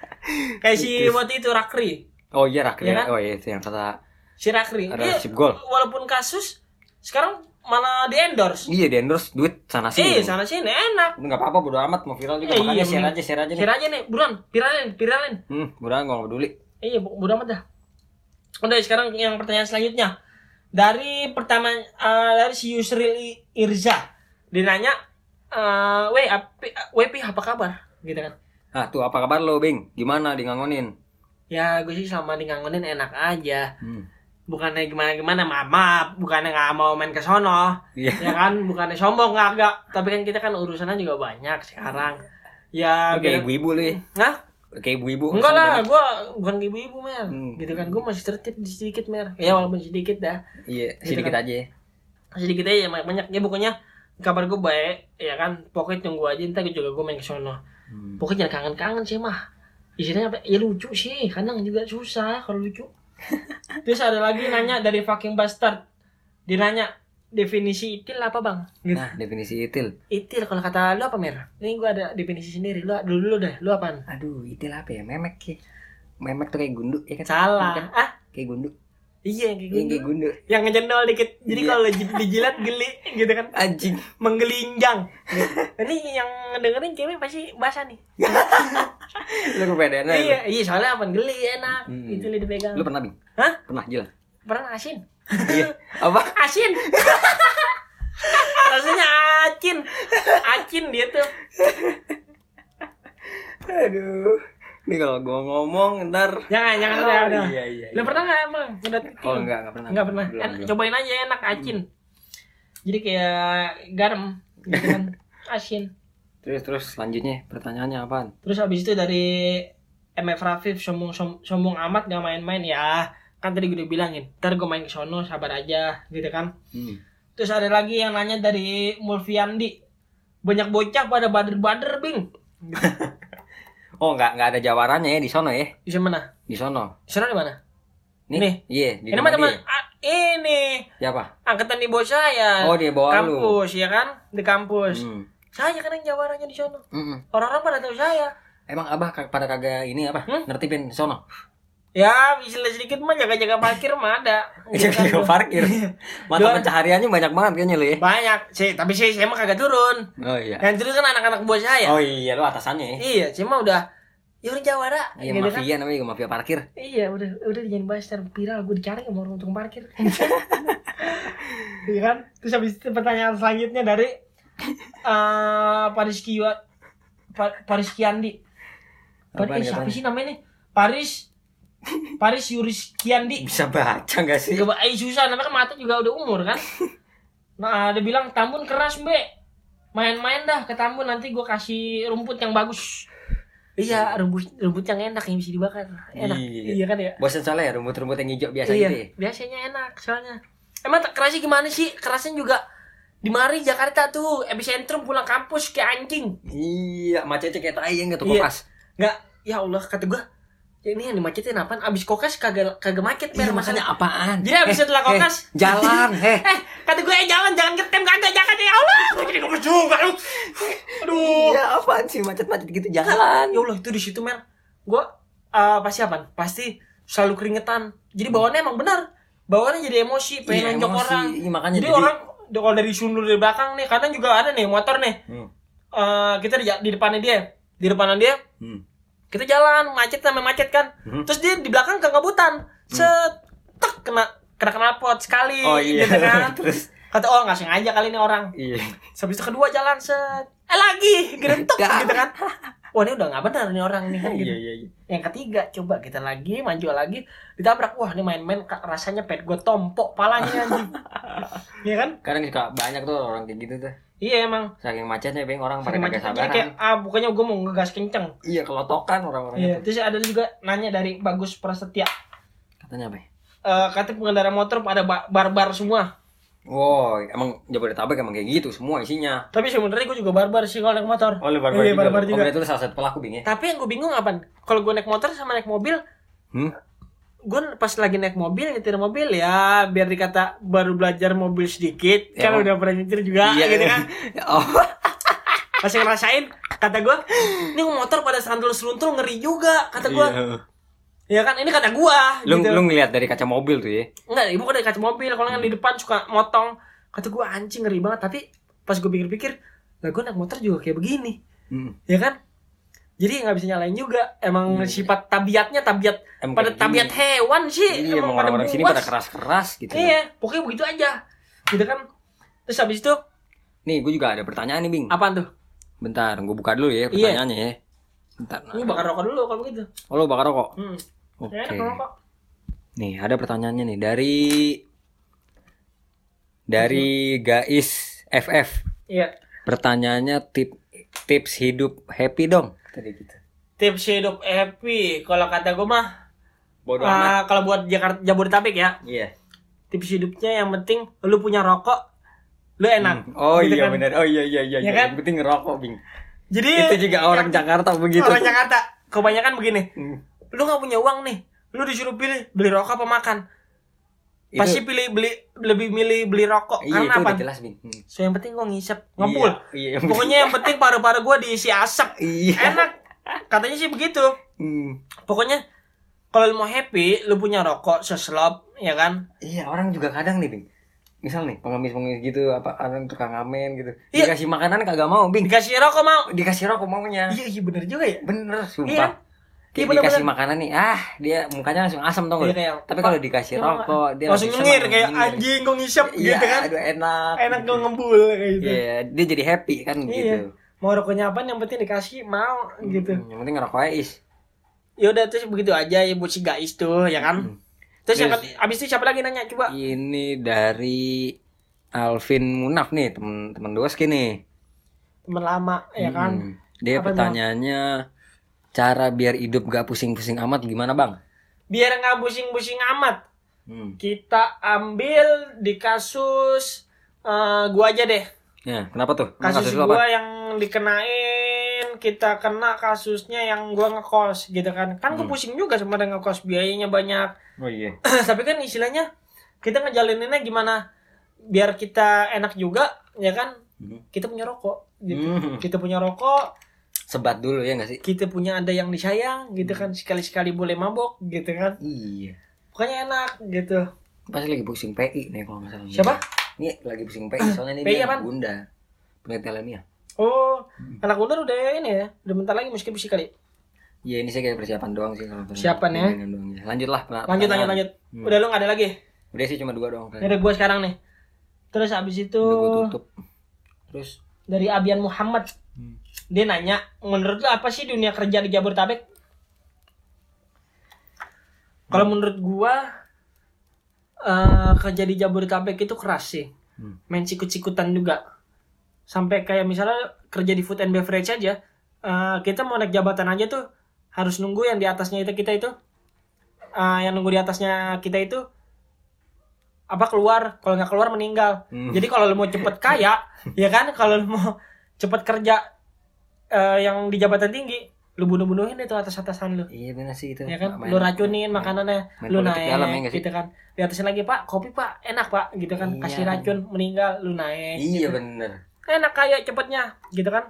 B: Kayak si waktu itu Rakri.
A: Oh iya Rakri.
B: Iya kan?
A: Oh iya itu yang kata
B: Si Rakri. Dia
A: gol.
B: walaupun kasus sekarang malah di endorse.
A: Iya di endorse duit sana sini.
B: Eh, sana sini enak.
A: Nggak apa-apa bodo amat mau viral juga
B: Iya,
A: makanya
B: iya,
A: share aja share aja nih.
B: Share aja nih, buruan, viralin, viralin.
A: Hmm, amat nggak peduli.
B: Iya, bodo amat dah. Udah sekarang yang pertanyaan selanjutnya. Dari pertama eh, dari si Yusril Irza. Dia nanya, eh "Weh, api, Wepi apa kabar?" Gitu kan.
A: Ah tuh apa kabar lo Bing? Gimana di ngangonin?
B: Ya, gue sih selama di ngangonin enak aja.
A: Hmm.
B: Bukannya gimana-gimana, maaf, maaf. Bukannya nggak mau main ke sono.
A: Iya.
B: ya kan, bukannya sombong nggak enggak. Tapi kan kita kan urusannya juga banyak sekarang. Ya,
A: kayak
B: biar-
A: ibu-ibu lu ya.
B: Hah?
A: Kayak ibu-ibu.
B: Enggak lah, gua bukan ibu-ibu mer,
A: Hmm.
B: gitu kan, gua masih tertib di sedikit mer, ya walaupun sedikit dah,
A: Iya,
B: Gitu
A: sedikit
B: kan.
A: aja. ya.
B: sedikit aja banyak banyak ya pokoknya kabar gue baik ya kan pokoknya tunggu aja ntar juga gue main ke sono
A: Hmm.
B: pokoknya jangan kangen-kangen sih mah istilahnya apa ya lucu sih kadang juga susah kalau lucu terus ada lagi nanya dari fucking bastard dia nanya definisi itil apa bang gitu.
A: Nah, definisi itil.
B: itil kalau kata lu apa mer ini gue ada definisi sendiri lu dulu dulu deh lu apaan
A: Aduh, itil apa ya? Memek ya. Memek tuh kayak gundu ya kan?
B: salah
A: Kan?
B: ah
A: Kayak gundu.
B: Iya kayak
A: Iya,
B: gitu
A: kayak gundu.
B: yang ngejendol dikit jadi
A: Iya.
B: kalau di- dijilat geli gitu kan
A: Anjing.
B: menggelinjang ini yang dengerin cewek pasti basah nih
A: Lu kepedean
B: iya iya soalnya apa geli enak
A: Hmm.
B: itu li dipegang
A: Lu pernah, Bing?
B: Hah?
A: Pernah, jelas.
B: pernah asin
A: Iya. Apa?
B: asin rasanya acin acin dia tuh
A: Aduh. Nih kalau gua ngomong ntar
B: jangan jangan udah udah
A: Iya, iya.
B: lu pernah nggak emang udah
A: Oh, enggak, enggak pernah.
B: nggak pernah
A: Belum,
B: En-
A: belum.
B: cobain aja enak acin jadi kayak garam gitu kan asin
A: Terus terus selanjutnya pertanyaannya apaan?
B: terus habis itu dari MF Rafif sombong som- sombong amat gak main-main ya kan tadi gue udah bilangin ntar gue main ke sono sabar aja gitu kan
A: Hmm.
B: terus ada lagi yang nanya dari Mulfiandi banyak bocah pada bader-bader bing
A: Oh, enggak enggak ada jawarannya ya di sono ya.
B: bisa mana
A: Di sono.
B: di sana di mana
A: Nih.
B: Nih.
A: Iya, di
B: ini mah teman ah, ini
A: Siapa?
B: angkatan di bawah saya
A: Oh, dia bawa lu.
B: kampus ya kan di kampus
A: Hmm.
B: saya kan yang jawarannya di sono
A: Mm-mm.
B: orang-orang pada tahu saya
A: Emang abah pada kagak ini apa?
B: Hmm?
A: Nertipin sono.
B: Ya bisa sedikit mah jaga-jaga parkir mah ada Gitu kan,
A: Jaga
B: gua.
A: parkir. Mata
B: Dua-
A: pencahariannya banyak banget kayaknya lu ya.
B: banyak sih tapi saya saya mah kagak turun
A: Oh iya.
B: yang turun kan anak-anak buah saya
A: Oh iya, lu atasannya ya.
B: iya cuma udah ya udah jawara
A: Iya,
B: gitu kan
A: mafia namanya juga mafia parkir.
B: Iya udah udah jangan bahas viral gue dicari sama orang tukang parkir. Iya kan? Terus habis itu pertanyaan selanjutnya dari eh Paris Kiwa Pa- Paris Kiandi. Paris siapa sih namanya nih? Paris Paris Yuris Kiandi.
A: Bisa baca gak sih?
B: Coba eh susah namanya kan mata juga udah umur kan. Nah, dia bilang Tambun keras, Mbak. Main-main dah ke Tambun nanti gue kasih rumput yang bagus. Iya, rumput rumput yang enak yang bisa dibakar. Enak.
A: Iya.
B: Iya, kan ya?
A: Bosan soalnya ya rumput-rumput yang hijau biasa
B: iya,
A: gitu ya.
B: biasanya enak soalnya. Emang tak kerasnya gimana sih? Kerasnya juga di mari Jakarta tuh epicentrum pulang kampus kayak anjing.
A: Iya, macetnya kayak tai ya nggak tuh
B: Iya.
A: kokas.
B: Nggak, ya Allah kata gua ya ini yang dimacetin apaan? Abis kokas kagak kagak macet
A: Iya, makanya
B: masalah.
A: apaan?
B: Jadi abis setelah
A: eh,
B: kokas
A: jalan, heh.
B: Eh, kata gue eh jangan jangan ngetem kagak jangan ya Allah. Jadi gue juga lu. Aduh.
A: Iya, apaan sih macet-macet gitu jalan.
B: Ya Allah itu di situ Mer. Gua eh, pasti apaan? Pasti selalu keringetan. Jadi bawaannya emang benar. Bawaannya jadi emosi, pengen
A: Iya,
B: nonjok orang.
A: Iya, makanya
B: jadi,
A: jadi-
B: orang kalau dari sundur dari belakang nih, kadang juga ada nih motor nih.
A: Hmm.
B: Eh, kita di, di depannya dia, di depannya dia,
A: Hmm.
B: Kita jalan macet sama macet kan.
A: Hmm.
B: Terus dia di belakang kegabutan, setek kena kena knalpot sekali,
A: Oh iya.
B: gitu kan.
A: Terus
B: Kata oh nggak sengaja kali ini orang.
A: iya.
B: Habis itu kedua jalan set, eh lagi gerentuk gitu kan. Wah ini udah nggak benar nih orang nih kan gitu.
A: Iya, iya, iya.
B: Yang ketiga coba kita lagi maju lagi ditabrak wah ini main-main rasanya pet gue tompok palanya anjing. Iya kan?
A: Kadang suka banyak tuh orang kayak gitu tuh.
B: Iya emang.
A: Saking macetnya beng orang pada
B: macetnya
A: sabaran.
B: kayak ah bukannya gue mau ngegas kenceng.
A: Iya, kelotokan orang-orang
B: Iya.
A: itu.
B: Terus ada juga nanya dari Bagus Prasetya.
A: Katanya apa? ya?
B: Eh kata pengendara motor pada ba- barbar semua.
A: Wow, emang Jabodetabek emang kayak gitu semua isinya.
B: Tapi sebenarnya gue juga barbar sih kalau naik motor.
A: Oh, lu
B: Iya, barbar
A: Oh,
B: juga.
A: berarti lu salah satu pelaku bing ya?
B: Tapi yang gue bingung apa? Kalau gue naik motor sama naik mobil,
A: Hmm?
B: Gue pas lagi naik mobil nyetir mobil ya biar dikata baru belajar mobil sedikit
A: Ya,
B: kan
A: Om.
B: udah pernah nyetir juga gitu kan
A: oh.
B: masih ngerasain kata gue ini motor pada seruntul seruntul ngeri juga kata gue
A: Iya.
B: ya kan ini kata gue
A: Lu
B: gitu
A: lu ngeliat dari kaca mobil tuh ya.
B: enggak ibu kan dari kaca mobil kalau yang di depan suka motong kata gue anjing ngeri banget tapi pas gue pikir-pikir lah gue naik motor juga kayak begini
A: Hmm.
B: ya kan jadi nggak bisa nyalain juga emang
A: Iya.
B: sifat tabiatnya tabiat
A: Emang
B: pada
A: gini.
B: tabiat hewan sih
A: Iya, emang orang-orang sini pada keras-keras gitu.
B: Iya, pokoknya begitu aja. Gitu kan. Terus habis itu
A: Nih, gue juga ada pertanyaan nih, Bing.
B: apaan tuh?
A: Bentar, gue buka dulu ya
B: Iya.
A: pertanyaannya ya. Bentar.
B: Ini bakar rokok dulu kalau begitu.
A: Oh, lu bakar rokok?
B: Hmm.
A: Oke.
B: Rokok.
A: Nih, ada pertanyaannya nih dari dari Gais FF.
B: Iya.
A: Pertanyaannya tip tips hidup happy dong. Tadi gitu.
B: Tips hidup happy. Kalau kata gue mah
A: Bodoh
B: ah, kalau buat Jakarta Jabodetabek ya,
A: Iya.
B: tips hidupnya yang penting lu punya rokok lu enak.
A: Hmm. Oh
B: Gitu
A: iya
B: kan.
A: benar. Oh iya iya iya.
B: Ya
A: iya.
B: kan?
A: Yang penting ngerokok, Bing.
B: Jadi
A: Itu juga orang Jakarta begitu.
B: orang Jakarta kebanyakan begini.
A: Hmm.
B: Lu nggak punya uang nih, lu disuruh pilih beli rokok apa makan.
A: Itu-
B: Pasti pilih beli lebih milih beli rokok
A: Iya,
B: karena
A: itu
B: apa?
A: jelas, Bing. Hmm.
B: So yang penting gua ngisep, ngepul.
A: Iya. iya.
B: Pokoknya yang penting paru-paru gua diisi asap.
A: Iya.
B: Enak. Katanya sih begitu.
A: Hmm.
B: Pokoknya kalau mau happy, lu punya rokok seslop, ya kan?
A: Iya, orang juga kadang nih, Bing. Misal nih, pengemis-pengemis gitu, apa orang tukang ngamen gitu.
B: Iya.
A: Dikasih makanan kagak mau, Bing.
B: Dikasih rokok mau.
A: Dikasih rokok maunya.
B: Iya, iya bener juga ya.
A: Bener, sumpah.
B: Iya,
A: Kayak
B: bener-bener.
A: dikasih makanan nih, ah dia mukanya langsung asam tau
B: Iya,
A: gak?
B: kayak,
A: Tapi kalau dikasih rokok, dia
B: langsung nyengir kayak anjing gua ngisep
A: Iya,
B: gitu kan.
A: aduh enak.
B: Enak
A: gitu.
B: ngembul kayak gitu.
A: Iya, dia jadi happy kan
B: Iya.
A: gitu.
B: Mau rokoknya apa yang penting dikasih mau gitu.
A: Hmm, Yang penting ngerokok aja is.
B: Ya udah terus begitu aja ya buat si guys tuh ya kan.
A: Hmm.
B: Terus
A: Terus-
B: keti- abis itu siapa lagi nanya coba?
A: Ini dari Alvin Munaf nih, temen temen doski nih.
B: Temen lama ya kan.
A: Hmm. Dia
B: Apa
A: pertanyaannya cara biar hidup gak pusing-pusing amat gimana bang?
B: Biar nggak busing-busing amat.
A: Hmm.
B: Kita ambil di kasus eh, gua aja deh.
A: Ya, kenapa tuh?
B: Kasus,
A: lu
B: gua yang dikenain kita kena kasusnya yang gua ngekos gitu kan. Kan gua
A: Hmm.
B: pusing juga sebenarnya ngekos biayanya banyak.
A: Oh iya.
B: Tapi kan istilahnya kita ngejalaninnya gimana biar kita enak juga ya kan.
A: Hmm.
B: Kita punya rokok gitu.
A: Hmm.
B: Kita punya rokok,
A: Sebat dulu ya gak sih?
B: kita punya ada yang disayang gitu kan sekali-sekali boleh mabok gitu kan
A: Iya.
B: pokoknya enak gitu
A: Pasti lagi pusing PI nih kalau nggak salah.
B: Siapa?
A: Ini lagi pusing PI soalnya ini
B: PI
A: dia anak bunda. Penelitian ilmiah.
B: oh
A: Hmm.
B: anak bundar udah ini ya udah bentar lagi musik musik kali
A: Iya ini saya kayak persiapan doang sih kalau
B: Persiapan ya?
A: doang ya. Lanjut lah. pena-
B: lanjut lanjut lanjut
A: Hmm.
B: udah lu nggak ada lagi
A: Udah sih cuma dua doang.
B: ini ada gua sekarang nih terus abis itu
A: Udah gue tutup. Terus
B: dari Abian Muhammad
A: Hmm.
B: Dia nanya menurut lu apa sih dunia kerja di Jabodetabek? Kalau menurut gua eh kerja di Jabodetabek itu keras sih.
A: Hmm.
B: main sikut-sikutan juga. Sampai kayak misalnya kerja di food and beverage aja eh, kita mau naik jabatan aja tuh harus nunggu yang di atasnya itu kita itu eh, yang nunggu di atasnya kita itu apa keluar. Kalau nggak keluar meninggal.
A: Hmm.
B: jadi kalau lu mau cepet kaya ya kan? Kalau lu mau cepet kerja eh, yang di jabatan tinggi lu bunuh-bunuhin itu atas-atasan lu
A: Iya benar sih itu.
B: ya kan
A: Main-
B: lu racunin makanannya
A: main
B: lu naik
A: dalam ya
B: gitu kan di atasnya lagi pak kopi pak enak pak gitu kan
A: Iya.
B: kasih racun meninggal lu naik
A: Iya
B: gitu.
A: bener.
B: enak kaya cepetnya gitu kan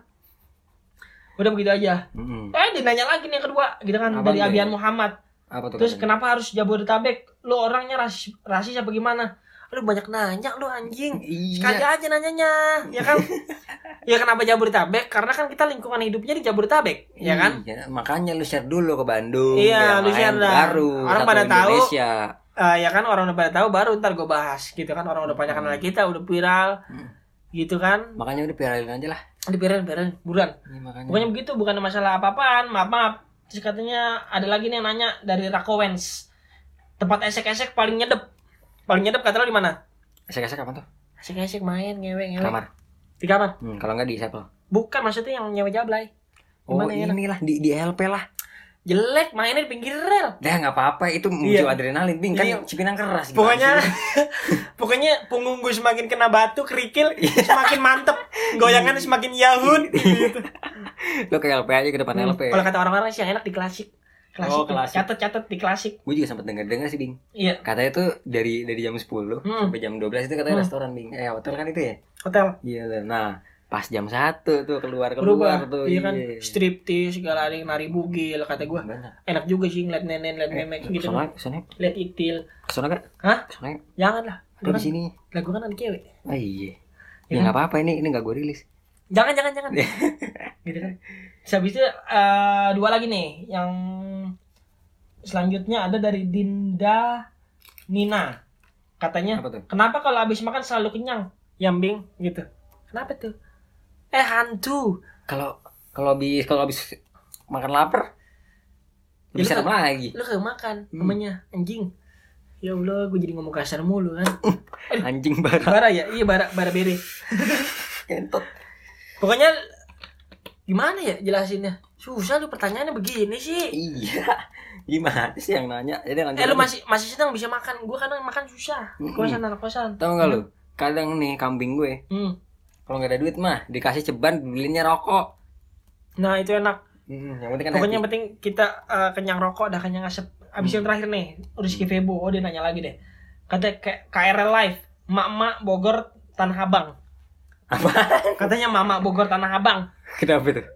B: udah begitu aja
A: Mm-mm.
B: eh dinanya lagi nih yang kedua gitu kan
A: Apaan
B: dari? Abian Muhammad
A: Apa tuh?
B: terus
A: katanya?
B: kenapa harus Jabodetabek lu orangnya rasis rasis apa gimana lu banyak nanya lu anjing sekali
A: Iya.
B: aja nanyanya ya kan ya kenapa Jabodetabek karena kan kita lingkungan hidupnya di Jabodetabek ya kan
A: Iya, makanya lu share dulu ke Bandung.
B: Iya, lu share dah.
A: Baru.
B: Orang pada tahu.
A: Indonesia.
B: Eh, ya kan orang udah pada tahu baru ntar gue bahas gitu kan orang udah banyak kenal kita udah viral
A: Hmm.
B: gitu kan
A: Makanya udah viralin aja lah.
B: di viral viral buruan
A: makanya.
B: pokoknya begitu bukan masalah apa-apaan maaf maaf terus katanya ada lagi nih yang nanya dari Rakowens tempat esek-esek paling nyedep paling nyedep kata lo di mana
A: Esek-esek apa tuh?
B: esek-esek main ngewe ngewe
A: Kamar.
B: di kamar
A: Hmm, kalau enggak di Sepel.
B: bukan maksudnya yang nyewa jablay
A: Oh,
B: Gimana ya,
A: inilah di di LP lah.
B: jelek mainnya di pinggir rel
A: Dah nggak apa-apa itu
B: Iya.
A: muncul adrenalin, Bing. Kan
B: Iya.
A: Cipinang keras gimana
B: pokoknya pokoknya punggung gue semakin kena batu kerikil
A: Iya.
B: semakin mantep goyangannya semakin yahun gitu
A: lu ke LP aja ke depan
B: Hmm,
A: LP.
B: Kalau kata orang-orang sih yang enak di klasik. Klasik.
A: Oh, klasik.
B: Catet-catet di klasik.
A: Gue juga sempat denger-denger sih, Bing.
B: Iya,
A: Katanya tuh dari dari jam 10
B: Hmm.
A: sampai jam 12 itu katanya
B: Hmm.
A: restoran, Bing. Eh, hotel kan itu ya?
B: hotel.
A: Iya, nah pas jam 1 tuh keluar
B: Berubah.
A: keluar tuh.
B: Iya kan, striptease segala ada yang nari bugil kata gua.
A: Bener.
B: Enak juga sih ngeliat nenek, ngeliat memek gitu.
A: Ke sana, ke sana,
B: Lihat itil.
A: ke sana kan?
B: Hah?
A: Ke sana.
B: Jangan lah.
A: Lu
B: Lu
A: di
B: kan,
A: sini.
B: lagu kan ada cewek.
A: Oh iya.
B: Iya
A: Ya
B: kan?
A: nggak apa-apa ini ini nggak gue rilis.
B: Jangan, jangan, jangan. gitu kan. Habis itu eh, dua lagi nih yang selanjutnya ada dari Dinda Nina. Katanya? Kenapa kalau habis makan selalu kenyang? Yambing gitu. Kenapa tuh? Eh hantu.
A: Kalau kalau habis kalau habis makan lapar
B: Ya,
A: bisa
B: lu
A: lagi.
B: Lu kayak makan
A: Hmm.
B: namanya anjing. Ya Allah, gue jadi ngomong kasar mulu kan.
A: Anjing bara
B: Bara ya? Iya, bara bara bere.
A: kentot.
B: Pokoknya gimana ya jelasinnya? Susah lu pertanyaannya begini sih.
A: Iya. Gimana sih yang nanya? Jadi lanjut.
B: Eh lu masih masih senang bisa makan. Gua kadang makan susah.
A: Mm-mm.
B: Kosan anak kosan.
A: Tahu nggak lu? kadang nih kambing gue
B: Hmm.
A: kalau nggak ada duit mah dikasih ceban belinya rokok
B: Nah itu enak.
A: Hmm, yang penting kan
B: Pokoknya yang penting kita eh, kenyang rokok, dah kenyang asap. Abis
A: Hmm.
B: yang terakhir nih, Rizky Febo, oh dia nanya lagi deh. Katanya kayak KRL Live, Mak-mak Bogor Tanah Abang.
A: Apa?
B: Katanya Mama Bogor Tanah Abang.
A: Kenapa tuh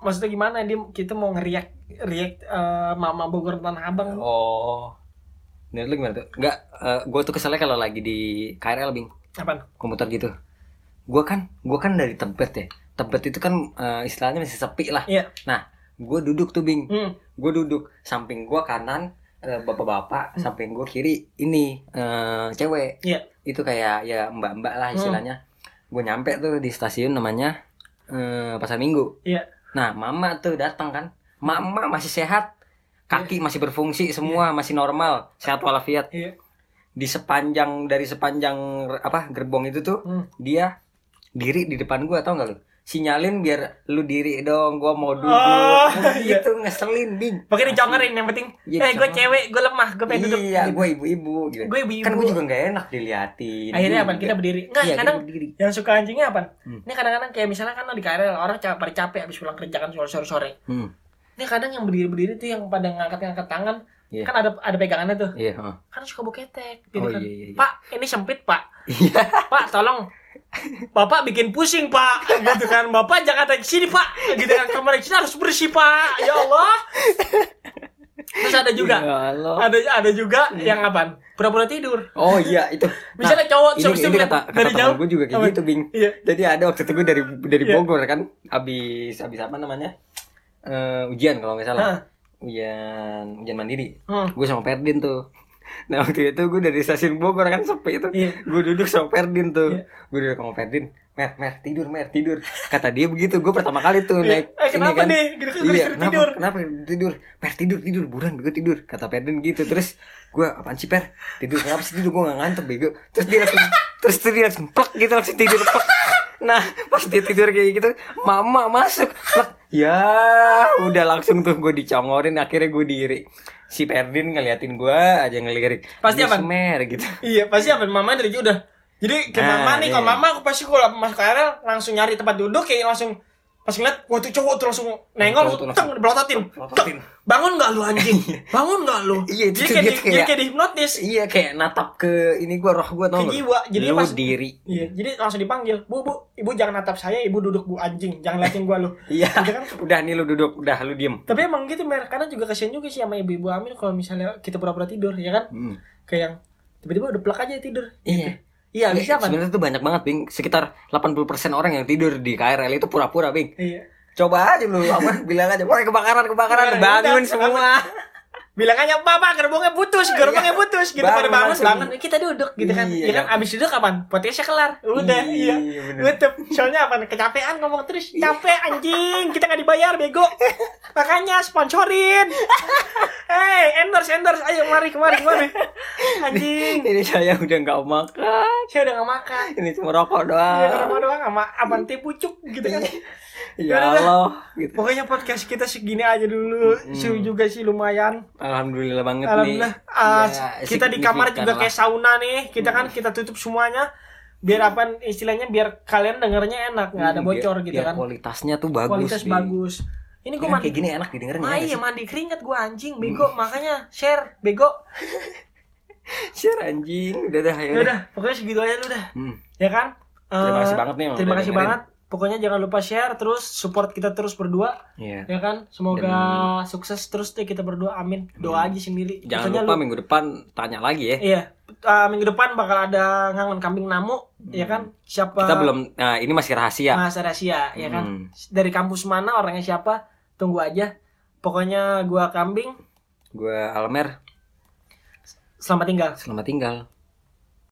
B: Maksudnya gimana? Dia kita mau ngeriak react eh, Mama Bogor Tanah Abang.
A: oh Menurut lu gimana tuh? Enggak, eh, gue tuh keselnya kalau lagi di KRL, Bing.
B: Apaan?
A: Komuter gitu. Gue kan, gue kan dari Tebet ya. Tebet itu kan eh, istilahnya masih sepi lah.
B: Iya.
A: Nah, gue duduk tuh, Bing.
B: Hmm.
A: Gue duduk. Samping gue kanan, bapak-bapak. Samping gue kiri, ini, eh, cewek.
B: Iya.
A: Itu kayak, ya mbak-mbak lah istilahnya. Gue nyampe tuh di stasiun namanya eh, Pasar Minggu.
B: Iya.
A: Nah, mama tuh datang kan. Mama masih sehat. Kaki masih berfungsi semua, masih normal, sehat walafiat.
B: Iya.
A: Di sepanjang dari sepanjang apa gerbong itu tuh
B: Hmm.
A: dia diri di depan gua tau gak lu? Sinyalin biar lu diri dong, gua mau duduk.
B: Oh,
A: Nah,
B: iya.
A: gitu ngeselin, Bing.
B: Pakai dicongerin yang penting.
A: Iya,
B: eh gue cewek, gue lemah, gue pengen duduk.
A: Iya, gua ibu-ibu gitu.
B: Gue ibu-ibu.
A: Kan gua juga gak enak diliatin.
B: Akhirnya apa? Kita berdiri. Enggak,
A: Iya,
B: kadang
A: berdiri.
B: yang suka anjingnya apa?
A: Hmm.
B: Ini kadang-kadang kayak misalnya kan di KRL orang capek, capek habis pulang kerja kan sore-sore.
A: Hmm.
B: Ini kadang yang berdiri-berdiri tuh yang pada ngangkat-ngangkat tangan,
A: Iya.
B: kan ada ada pegangannya tuh.
A: Iya, heeh.
B: Kan suka boketek gitu
A: Oh,
B: kan.
A: iya, iya, iya.
B: Pak, ini sempit, Pak.
A: Iya.
B: Pak, tolong Bapak bikin pusing, Pak. Gitu kan. Bapak jangan di sini, Pak. Gitu kan. Kamar di sini harus bersih, Pak. Ya Allah. Terus ada juga
A: Ya Allah.
B: ada ada juga yang apaan? Pura-pura tidur.
A: Oh iya itu.
B: Misalnya cowok
A: ini, ini kata, kata
B: dari jauh.
A: gue juga kayak
B: Apa?
A: gitu, Bing.
B: Iya.
A: Jadi ada waktu itu gue dari dari
B: Iya.
A: Bogor kan, habis habis apa namanya? Eh, ujian kalau nggak salah.
B: Hah.
A: Ujian ujian mandiri.
B: Hmm.
A: Gue sama Perdin tuh. Nah waktu itu gue dari stasiun Bogor kan sepi itu.
B: Iya.
A: Gue duduk sama Perdin tuh.
B: Iya.
A: Gue duduk sama Perdin. Mer, mer, tidur, mer, tidur. Kata dia begitu. Gue pertama kali tuh
B: Iya.
A: naik.
B: Eh, kenapa
A: ini kan.
B: nih? Gitu
A: Iya, kenapa,
B: tidur.
A: kenapa tidur? Per tidur, tidur, buruan gue tidur. Kata Perdin gitu. Terus gue apaan sih Per? Tidur kenapa sih tidur? Gue gak ngantuk bego. Terus dia langsung, terus dia langsung plek gitu langsung tidur plek. Nah pas dia tidur kayak gitu, mama masuk plek. Ya udah langsung tuh gue dicongorin. Akhirnya gue diri. Si Perdin ngeliatin gue aja ngelirik.
B: Pasti apa?
A: Semer gitu.
B: Iya, pasti apa mama dari udah. Jadi ke
A: Nah,
B: mama nih, kalau
A: iya.
B: mama aku pasti kalau masuk KRL langsung nyari tempat duduk kayak langsung pas ngeliat wah tuh cowok tuh langsung nengok teng belototin. Bangun nggak lu anjing? Bangun nggak lu?
A: Iya,
B: jadi kayak,
A: dia
B: di,
A: kayak-
B: kayak dihipnotis
A: Iya kayak natap ke ini gue roh gue tau
B: ke jiwa. Jadi
A: Lu
B: pas
A: diri.
B: Iya, jadi langsung dipanggil. Bu, bu, ibu jangan natap saya, ibu duduk bu anjing, jangan liatin gua lu.
A: Iya.
B: Gitu kan?
A: Udah nih lu duduk, udah lu diem.
B: Tapi emang gitu mer, karena juga kasihan juga sih sama ibu-ibu hamil kalau misalnya kita pura-pura tidur, ya kan?
A: Hmm.
B: Kayak yang tiba-tiba udah plak aja tidur.
A: Iya.
B: Iya, bisa apa?
A: Sebenarnya tuh banyak banget, Bing. Sekitar 80% orang yang tidur di KRL itu pura-pura, Bing.
B: Iya.
A: Coba aja lu apa bilang aja, "Woi, kebakaran, kebakaran." Bangun semua.
B: bilang aja papa gerbongnya putus gerbongnya putus gitu pada
A: Bangun
B: bangun. bangun kita duduk gitu kan.
A: Iya.
B: ya kan abis duduk kapan? Podcastnya kelar. Udah
A: Iya,
B: iya,
A: bener.
B: tutup soalnya apa? Kecapean ngomong terus. Capek anjing. Kita nggak dibayar bego. Makanya sponsorin. Hey endorse endorse. Ayo mari kemari kemari. Anjing.
A: Ini saya udah nggak makan.
B: saya udah nggak makan.
A: Ini cuma rokok
B: ya
A: doang.
B: sama doang sama abante pucuk gitu kan
A: Ya. Allah, gitu.
B: pokoknya podcast kita segini aja dulu seru juga sih lumayan
A: Alhamdulillah banget
B: Alhamdulillah.
A: nih.
B: Ah,
A: Ya,
B: kita di kamar juga
A: lah.
B: kayak sauna nih. Kita kan kita tutup semuanya. Biar apa istilahnya biar kalian dengernya enak, nggak ada
A: Hmm,
B: bocor
A: biar-
B: gitu
A: biar
B: kan.
A: Kualitasnya tuh bagus.
B: Kualitas
A: Bing.
B: bagus. Ini gue mandi
A: kayak gini enak didengerin
B: Ah
A: ya
B: iya mandi keringet gue anjing bego makanya share bego.
A: sih? Share anjing. Udah dah, ya
B: udah, pokoknya segitu aja lu dah.
A: Hmm.
B: Ya kan?
A: Terima
B: Eh,
A: kasih banget nih
B: Terima kasih
A: dengerin.
B: banget. Pokoknya jangan lupa share terus support kita terus berdua
A: Iya.
B: ya kan? Semoga sukses terus deh kita berdua. Amin. Doa aja sendiri.
A: Jangan
B: Pokoknya
A: lupa
B: lu-
A: minggu depan tanya lagi ya.
B: Iya, uh, minggu depan bakal ada ngangon kambing namu, ya kan? Siapa?
A: Hmm. Kita belum nah ini masih rahasia.
B: Mas rahasia, ya kan?
A: Hmm.
B: Dari kampus mana orangnya siapa? Tunggu aja. Pokoknya gua kambing.
A: Gua Almer,
B: Selamat tinggal.
A: selamat tinggal.